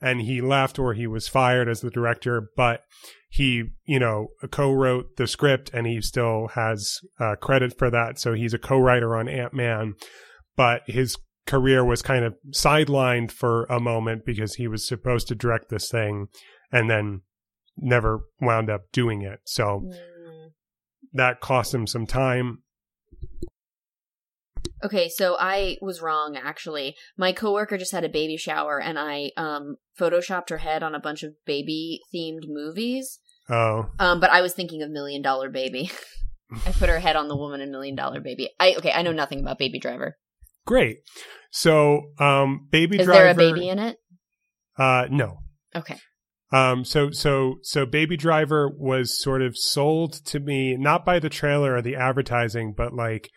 And he left or he was fired as the director, but he, you know, co-wrote the script and he still has uh, credit for that. So he's a co-writer on Ant Man, but his career was kind of sidelined for a moment because he was supposed to direct this thing and then never wound up doing it. So Mm. that cost him some time. Okay, so I was wrong actually. My coworker just had a baby shower and I um photoshopped her head on a bunch of baby themed movies. Oh, Um but I was thinking of Million Dollar Baby. I put her head on the woman in Million Dollar Baby. I okay, I know nothing about Baby Driver. great. So, um, Baby Is Driver. Is there a baby in it? Uh, no. Okay. Um, so, so, so Baby Driver was sort of sold to me, not by the trailer or the advertising, but like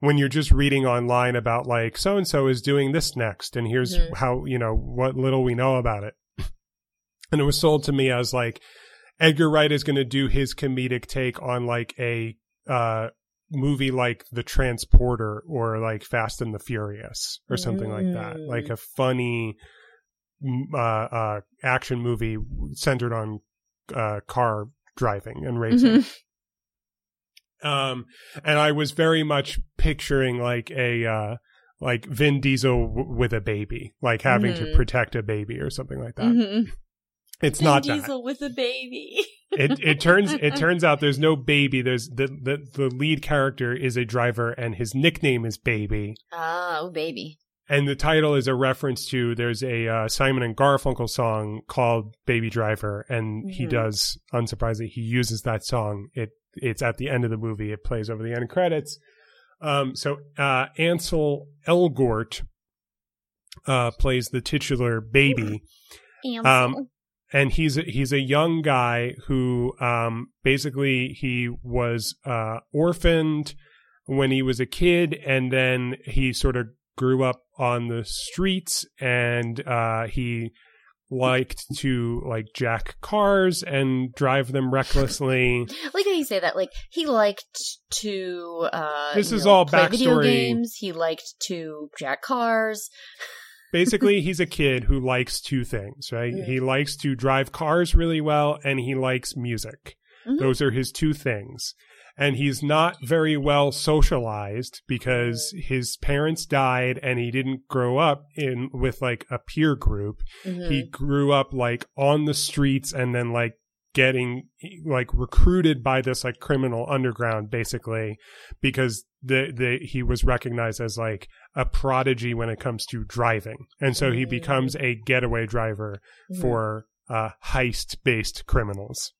when you're just reading online about like, so and so is doing this next, and here's Mhm. how, you know, what little we know about it. And it was sold to me as like, Edgar Wright is going to do his comedic take on like a, uh, movie like The Transporter or like Fast and the Furious or something like that. Mm. Like a funny, uh, uh, action movie centered on uh, car driving and racing. Mhm. Um, and I was very much picturing like a uh, like Vin Diesel w- with a baby, like having to Mhm. protect a baby or something like that. Mhm. It's Vin not that. Diesel with a baby. It it turns it turns out there's no baby. There's the the the lead character is a driver and his nickname is Baby. Ah, oh baby. And the title is a reference to there's a uh, Simon and Garfunkel song called Baby Driver, and he Mhm. does unsurprisingly he uses that song. It it's at the end of the movie. It plays over the end credits. Um, so uh, Ansel Elgort uh, plays the titular baby, Ansel. Um, and he's a, he's a young guy who um, basically he was uh, orphaned when he was a kid, and then he sort of grew up on the streets, and uh, he liked to like jack cars and drive them recklessly. like how you say that. Like he liked to. uh This is know, all play Video games. He liked to jack cars. basically he's a kid who likes two things right Yeah. he likes to drive cars really well and he likes music Mhm. those are his two things and he's not very well socialized because his parents died and he didn't grow up in with like a peer group Mhm. he grew up like on the streets and then like getting like recruited by this like criminal underground basically because the the he was recognized as like a prodigy when it comes to driving and so he Mm. becomes a getaway driver Mhm. for uh heist based criminals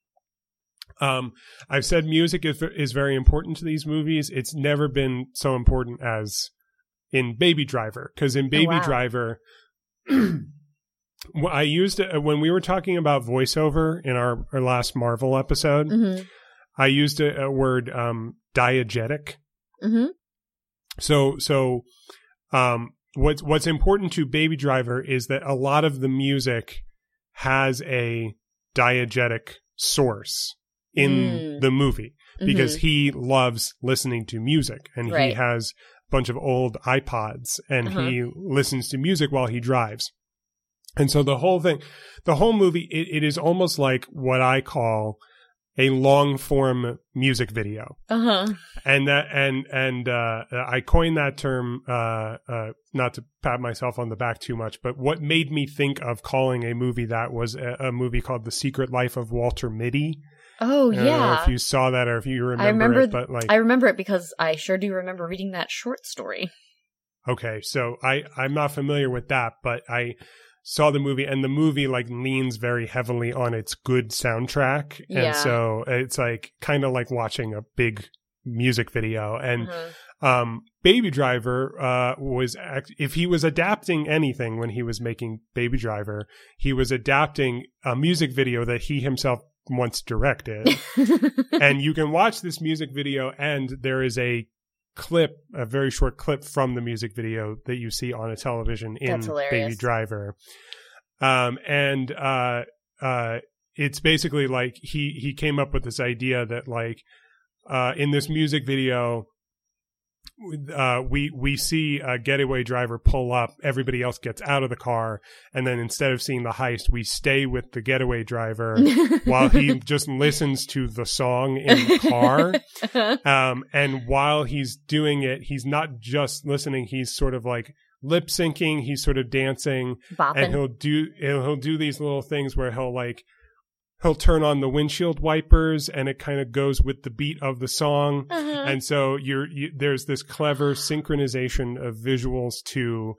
um i've said music is is very important to these movies it's never been so important as in baby driver because in baby wow. driver I used it when we were talking about voiceover in our, our last Marvel episode. Mhm. I used a, a word um, diegetic. hmm So so um, what's what's important to Baby Driver is that a lot of the music has a diegetic source in Mm. the movie because he loves listening to music and he has a bunch of old iPods and Uh-huh. he listens to music while he drives. And so the whole thing, the whole movie, it, it is almost like what I call a long form music video. Uh huh. And that, and, and, uh, I coined that term, uh, uh, not to pat myself on the back too much, but what made me think of calling a movie that was a, a movie called The Secret Life of Walter Mitty. Oh I don't know yeah. if you saw that or if you remember, remember it, but like, I remember it because I sure do remember reading that short story. okay, so I I'm not familiar with that, but I saw the movie and the movie like leans very heavily on its good soundtrack, Yeah. and so it's like kind of like watching a big music video and Uh-huh. um baby driver uh was act- if he was adapting anything when he was making baby driver he was adapting a music video that he himself once directed. And you can watch this music video and there is a clip a very short clip from the music video that you see on a television in baby driver. Um and uh uh it's basically like he he came up with this idea that like uh in this music video uh, we we see a getaway driver pull up. Everybody else gets out of the car, and then instead of seeing the heist, we stay with the getaway driver while he just listens to the song in the car. Um, and while he's doing it, he's not just listening; he's sort of like lip syncing. He's sort of dancing, and he'll do he'll, he'll do these little things where he'll like he'll turn on the windshield wipers, and it kind of goes with the beat of the song. Uh-huh. And so you're you, there's this clever synchronization of visuals to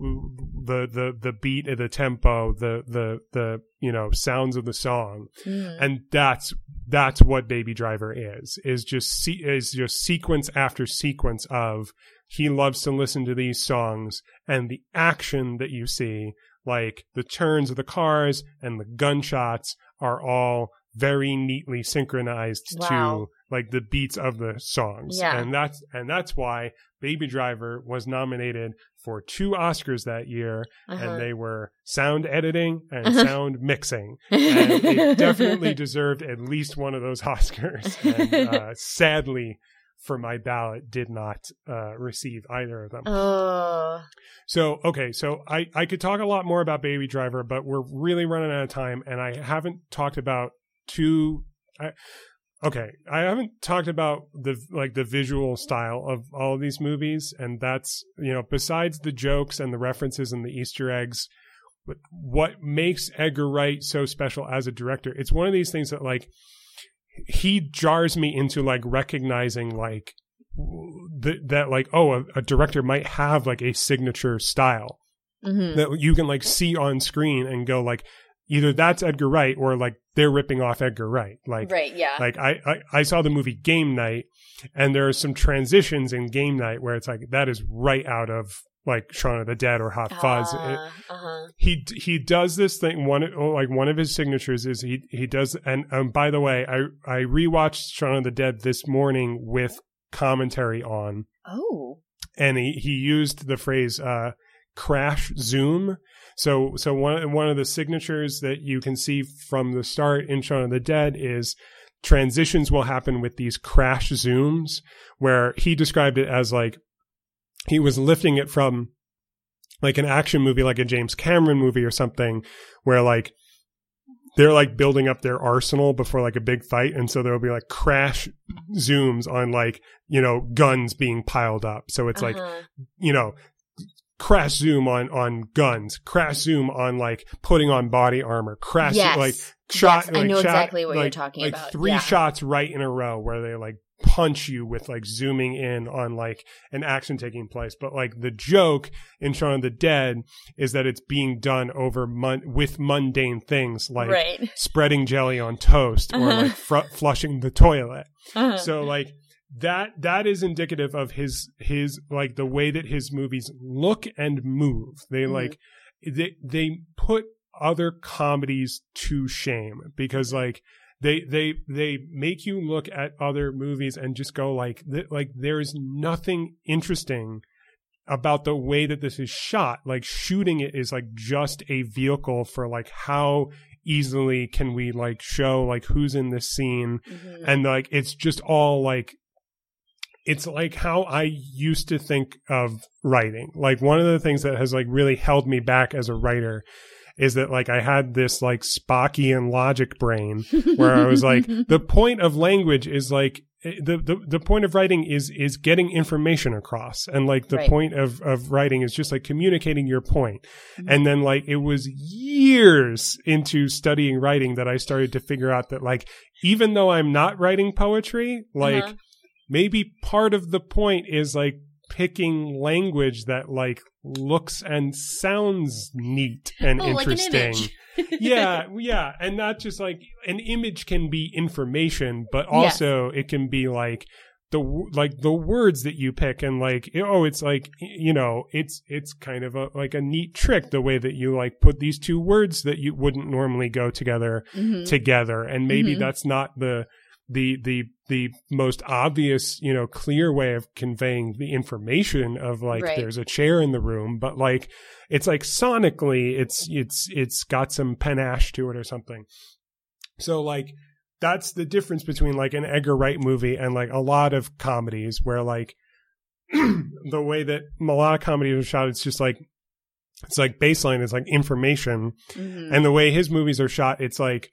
the the the beat of the tempo, the the the you know sounds of the song, Mm. and that's that's what Baby Driver is is just se- is just sequence after sequence of he loves to listen to these songs and the action that you see like the turns of the cars and the gunshots are all very neatly synchronized Wow. to like the beats of the songs Yeah. and that's and that's why baby driver was nominated for two oscars that year Uh-huh. and they were sound editing and Uh-huh. sound mixing and it definitely deserved at least one of those oscars and uh, sadly for my ballot did not uh, receive either of them Oh. so okay, so I I could talk a lot more about Baby Driver, but we're really running out of time, and I haven't talked about two. I, okay, I haven't talked about the like the visual style of all of these movies, and that's you know besides the jokes and the references and the Easter eggs. What makes Edgar Wright so special as a director? It's one of these things that like he jars me into like recognizing like that that like oh a, a director might have like a signature style hmm that you can like see on screen and go like either that's Edgar Wright or like they're ripping off Edgar Wright like Right. Yeah. like I, I I saw the movie Game Night and there are some transitions in Game Night where it's like that is right out of like Shaun of the Dead or Hot Fuzz. It- Uh huh. he he does this thing one oh, like one of his signatures is he he does and um, by the way I I rewatched Shaun of the Dead this morning with commentary on Oh. and he he used the phrase uh crash zoom so so one one of the signatures that you can see from the start in Shaun of the Dead is transitions will happen with these crash zooms where he described it as like he was lifting it from like an action movie like a James Cameron movie or something where like they're like building up their arsenal before like a big fight and so there'll be like crash zooms on like you know guns being piled up so it's like Uh-huh. you know crash zoom on on guns crash zoom on like putting on body armor crash yes. like shot yes, I like, know shot- exactly what you're talking like about. three yeah. shots right in a row where they like punch you with like zooming in on like an action taking place but like the joke in Shaun of the Dead is that it's being done over mon- with mundane things like right. spreading jelly on toast or Uh-huh. like fr- flushing the toilet Uh-huh. so like that that is indicative of his his like the way that his movies look and move they Mhm. like they they put other comedies to shame because like they they they make you look at other movies and just go like th- like there's nothing interesting about the way that this is shot like shooting it is like just a vehicle for like how easily can we like show like who's in this scene Mhm. and like it's just all like it's like how I used to think of writing. Like one of the things that has like really held me back as a writer is that like I had this like Spockian logic brain where I was like the point of language is like eh, the, the the point of writing is is getting information across and like the Right. point of of writing is just like communicating your point Mhm. and then like it was years into studying writing that I started to figure out that like even though I'm not writing poetry like Uh-huh. maybe part of the point is like picking language that like looks and sounds neat and oh, like an interesting yeah, yeah, and not just like an image can be information, but also it can be like the like the words that you pick and like oh it's like you know it's it's kind of a like a neat trick the way that you like put these two words that you wouldn't normally go together Mhm. together and maybe Mhm. that's not the the the the most obvious you know clear way of conveying the information of like Right. there's a chair in the room but like it's like sonically it's it's it's got some panache to it or something so like that's the difference between like an Edgar Wright movie and like a lot of comedies where like the way that a lot of comedies are shot it's just like it's like baseline is like information Mhm. and the way his movies are shot it's like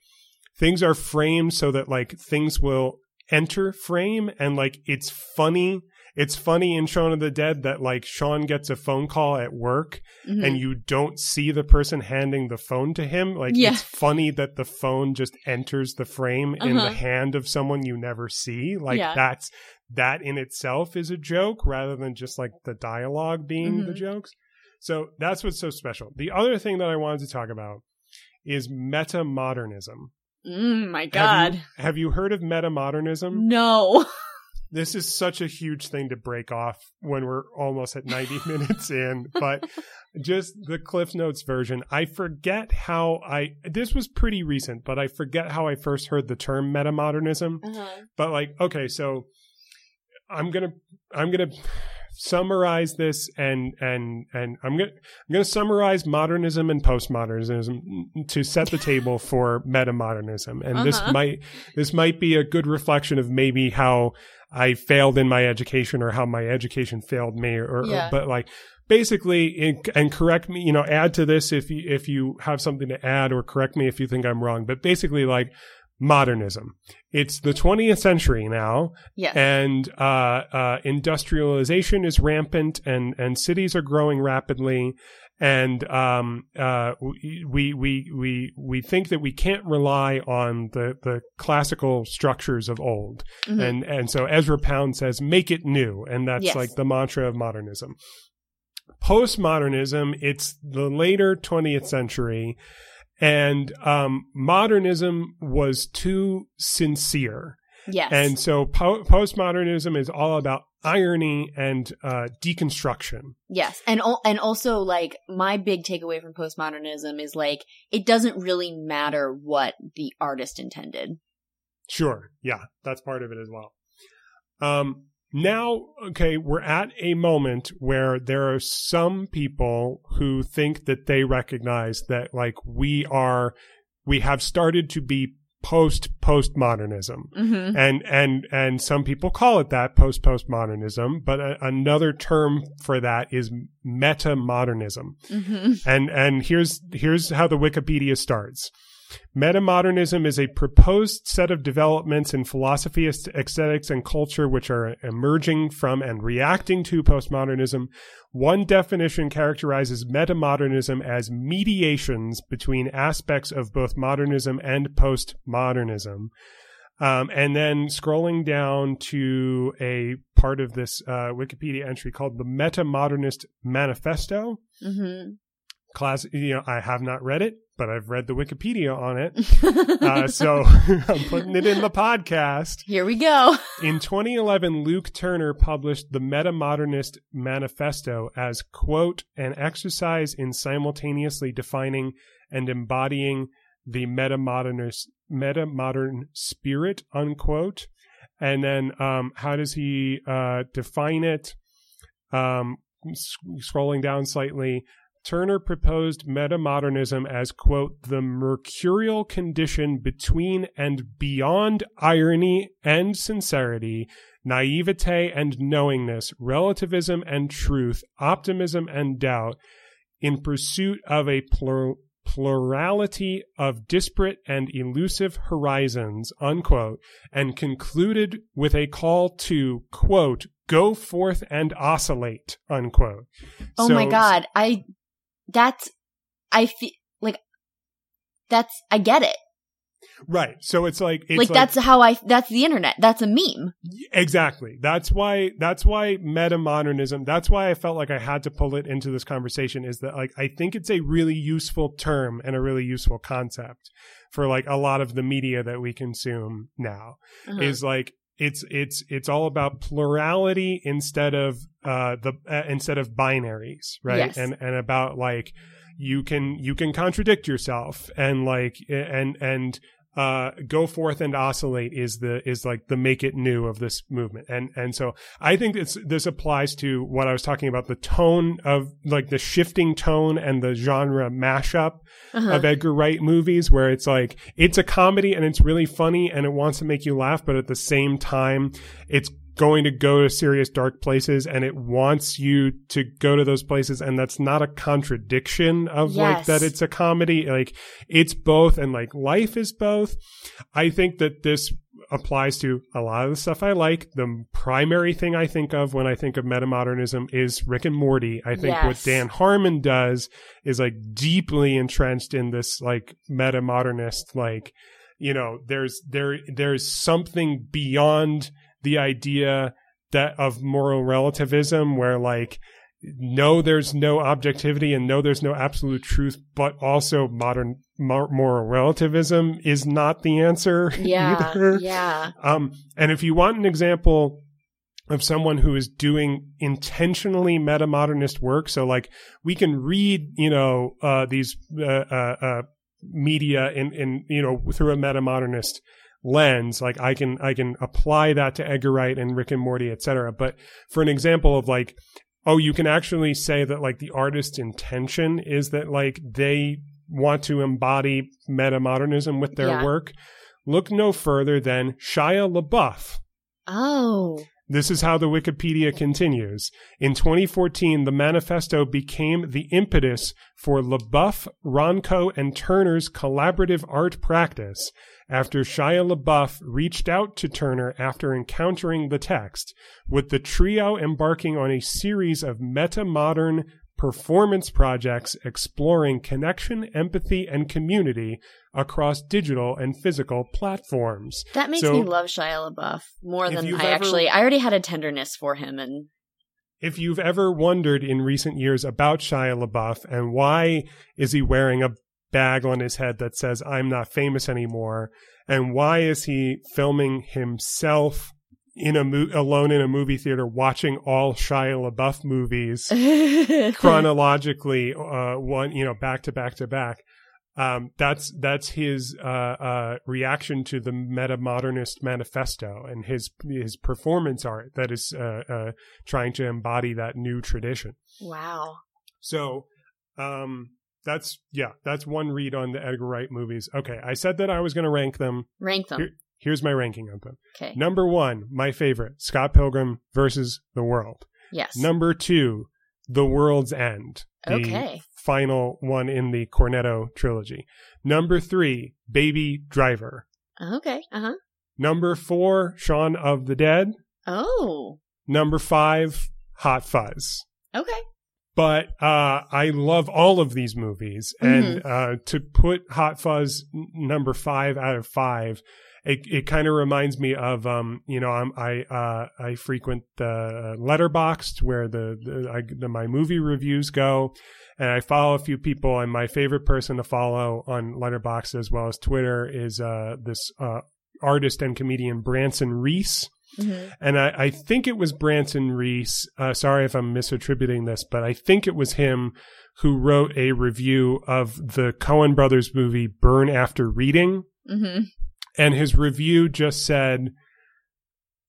things are framed so that like things will enter frame and like it's funny it's funny in Shaun of the Dead that like Shaun gets a phone call at work Mhm. and you don't see the person handing the phone to him like Yeah. it's funny that the phone just enters the frame in Uh-huh. the hand of someone you never see like Yeah. that's that in itself is a joke rather than just like the dialogue being the Mhm. jokes so that's what's so special the other thing that i wanted to talk about is meta modernism Mm, my have God. you, have you heard of meta modernism No. this is such a huge thing to break off when we're almost at 90 minutes in but just the cliff notes version i forget how i this was pretty recent but i forget how i first heard the term metamodernism Uh-huh. but like okay so i'm gonna i'm gonna summarize this and and and i'm gonna i'm gonna summarize modernism and postmodernism to set the table for metamodernism and this Uh-huh. might this might be a good reflection of maybe how i failed in my education or how my education failed me or, or- Yeah. but like basically in, and correct me you know add to this if you if you have something to add or correct me if you think i'm wrong but basically like modernism it's the 20th century now Yes. and uh, uh, industrialization is rampant and and cities are growing rapidly and um, uh, we we we we think that we can't rely on the the classical structures of old Mhm. and and so Ezra Pound says make it new and that's Yes. like the mantra of modernism postmodernism it's the later 20th century and um, modernism was too sincere yes. and so po- postmodernism is all about irony and uh, deconstruction Yes, and and also like my big takeaway from postmodernism is like it doesn't really matter what the artist intended. Sure. Yeah, that's part of it as well. Um, now, okay, we're at a moment where there are some people who think that they recognize that, like, we are, we have started to be post postmodernism. Mm-hmm. And, and, and some people call it that post postmodernism, but a, another term for that is meta modernism. Mm-hmm. And and here's here's how the Wikipedia starts. Metamodernism is a proposed set of developments in philosophy, aesthetics, and culture which are emerging from and reacting to postmodernism. One definition characterizes metamodernism as mediations between aspects of both modernism and postmodernism. Um, and then scrolling down to a part of this uh, Wikipedia entry called the Metamodernist Manifesto Mm-hmm. class you know i have not read it but i've read the wikipedia on it. Uh, so i'm putting it in the podcast. Here we go. in 2011 luke turner published the metamodernist manifesto as quote an exercise in simultaneously defining and embodying the meta modernist meta modern spirit unquote. And then um, how does he uh, define it? Um, scrolling down slightly Turner proposed metamodernism as, quote, the mercurial condition between and beyond irony and sincerity, naivete and knowingness, relativism and truth, optimism and doubt, in pursuit of a plur- plurality of disparate and elusive horizons, unquote, and concluded with a call to, quote, go forth and oscillate, unquote. Oh so, my God. I that's I feel like that's I get it. Right. So it's like it's like, like, that's how I that's the internet. That's a meme. Exactly. That's why that's why meta modernism, that's why I felt like I had to pull it into this conversation is that like I think it's a really useful term and a really useful concept for like a lot of the media that we consume now. Uh-huh. Is like it's it's it's all about plurality instead of uh the uh, instead of binaries right yes. and and about like you can you can contradict yourself and like and and uh, go forth and oscillate is the is like the make it new of this movement and and so i think it's this applies to what i was talking about the tone of like the shifting tone and the genre mashup uh-huh. of edgar wright movies where it's like it's a comedy and it's really funny and it wants to make you laugh but at the same time it's going to go to serious dark places and it wants you to go to those places and that's not a contradiction of yes. like that it's a comedy like it's both and like life is both i think that this applies to a lot of the stuff i like the primary thing i think of when i think of metamodernism is rick and morty i think yes. what dan harmon does is like deeply entrenched in this like metamodernist like you know there's there there's something beyond the idea that of moral relativism where like no there's no objectivity and no there's no absolute truth but also modern moral relativism is not the answer yeah either. yeah um and if you want an example of someone who is doing intentionally meta modernist work so like we can read you know uh these uh, uh, uh media in in you know through a meta modernist lens like i can i can apply that to edgar wright and rick and morty etc but for an example of like oh you can actually say that like the artist's intention is that like they want to embody meta modernism with their yeah. work look no further than shia labeouf oh this is how the Wikipedia continues. In 2014, the manifesto became the impetus for LaBeouf, Rönkkö, and Turner's collaborative art practice after Shia LaBeouf reached out to Turner after encountering the text, with the trio embarking on a series of meta modern performance projects exploring connection, empathy, and community across digital and physical platforms. That makes so, me love Shia LaBeouf more than I ever, actually. I already had a tenderness for him, and if you've ever wondered in recent years about Shia LaBeouf and why is he wearing a bag on his head that says "I'm not famous anymore," and why is he filming himself in a mo- alone in a movie theater watching all Shia LaBeouf movies chronologically, uh, one you know back to back to back. Um, that's that's his uh, uh, reaction to the meta modernist manifesto and his his performance art that is uh, uh, trying to embody that new tradition. Wow. So, um, that's yeah, that's one read on the Edgar Wright movies. Okay, I said that I was going to rank them. Rank them. Here, Here's my ranking of them. Okay. Number one, my favorite, Scott Pilgrim versus the World. Yes. Number two, The World's End. The okay. final one in the Cornetto trilogy. Number three, Baby Driver. Okay. Uh huh. Number four, Shaun of the Dead. Oh. Number five, Hot Fuzz. Okay. But uh, I love all of these movies, and mm-hmm. uh, to put Hot Fuzz number five out of five it it kind of reminds me of um you know I'm, I uh I frequent the Letterboxd where the, the, I, the my movie reviews go, and I follow a few people. And my favorite person to follow on Letterboxd as well as Twitter is uh this uh artist and comedian Branson Reese. Mhm. and I, I think it was Branson Reese. Uh, sorry if I'm misattributing this, but I think it was him who wrote a review of the Coen Brothers movie Burn After Reading, Mhm. and his review just said.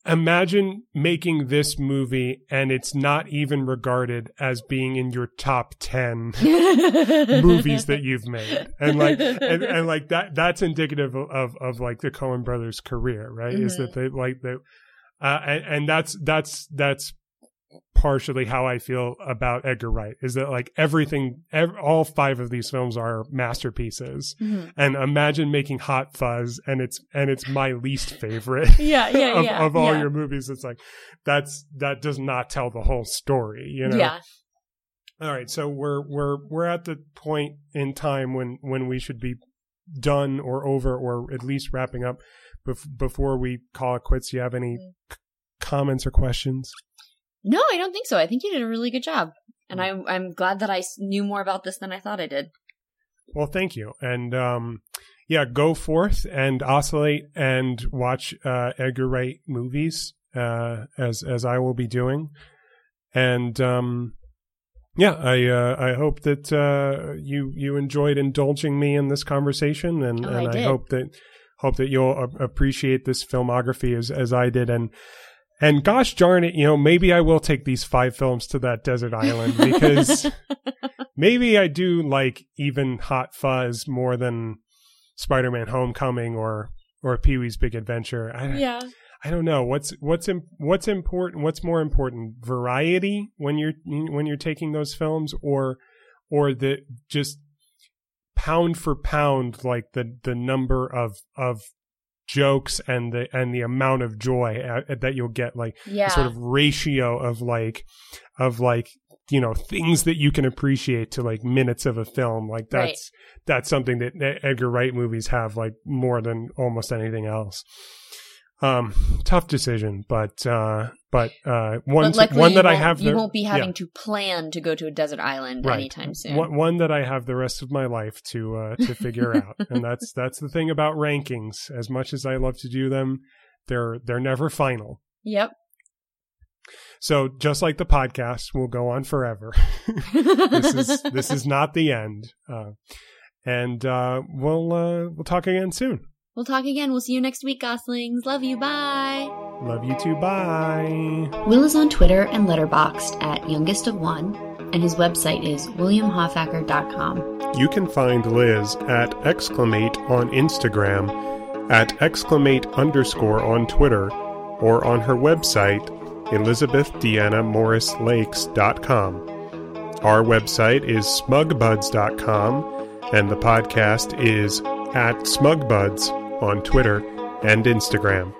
Imagine making this movie and it's not even regarded as being in your top 10 movies that you've made and like and, and like that that's indicative of, of of like the Coen brothers career right is that they like the uh and, and that's that's that's partially how I feel about Edgar Wright is that like everything ev- all five of these films are masterpieces Mhm. and imagine making Hot Fuzz and it's and it's my least favorite Yeah, yeah, of, yeah. of all yeah. your movies it's like that's that does not tell the whole story you know Yeah. all right, so we're we're we're at the point in time when when we should be done or over or at least wrapping up. Bef- before we call it quits, do you have any Mm. c- comments or questions? No, I don't think so. I think you did a really good job. And I'm I'm glad that I knew more about this than I thought I did. Well, thank you, and um, yeah, go forth and oscillate and watch uh, Edgar Wright movies uh, as as I will be doing, and um, yeah, I uh, I hope that uh, you you enjoyed indulging me in this conversation, and, Oh, and I I, hope that hope that you'll a- appreciate this filmography as as I did, and and gosh darn it, you know, maybe I will take these five films to that desert island because maybe I do like even Hot Fuzz more than Spider-Man: Homecoming or or Pee Wee's Big Adventure. I, yeah. I don't know what's what's what's important. What's more important, variety when you're when you're taking those films, or or the just pound for pound, like the the number of of jokes and the and the amount of joy at, that you'll get, like Yeah. the sort of ratio of like of like you know things that you can appreciate to like minutes of a film like Right. that's that's something that edgar wright movies have like more than almost anything else um tough decision but uh but uh one but one that i have you won't be having yeah, to plan to go to a desert island Right. anytime soon. one, one that i have the rest of my life to uh to figure out and that's that's the thing about rankings as much as i love to do them they're they're never final Yep. So just like the podcast will go on forever. this is this is not the end. Uh, and uh, we'll uh, we'll talk again soon. We'll talk again. We'll see you next week, Goslings. Love you. Bye. Love you too. Bye. Will is on Twitter and Letterboxd at Youngest of One, and his website is williamhoffacker.com. You can find Liz at exclamate on Instagram, at exclamate underscore on Twitter, or on her website, elizabethdeannamorrislakes.com. Our website is smugbuds.com, and the podcast is at smugbuds on Twitter and Instagram.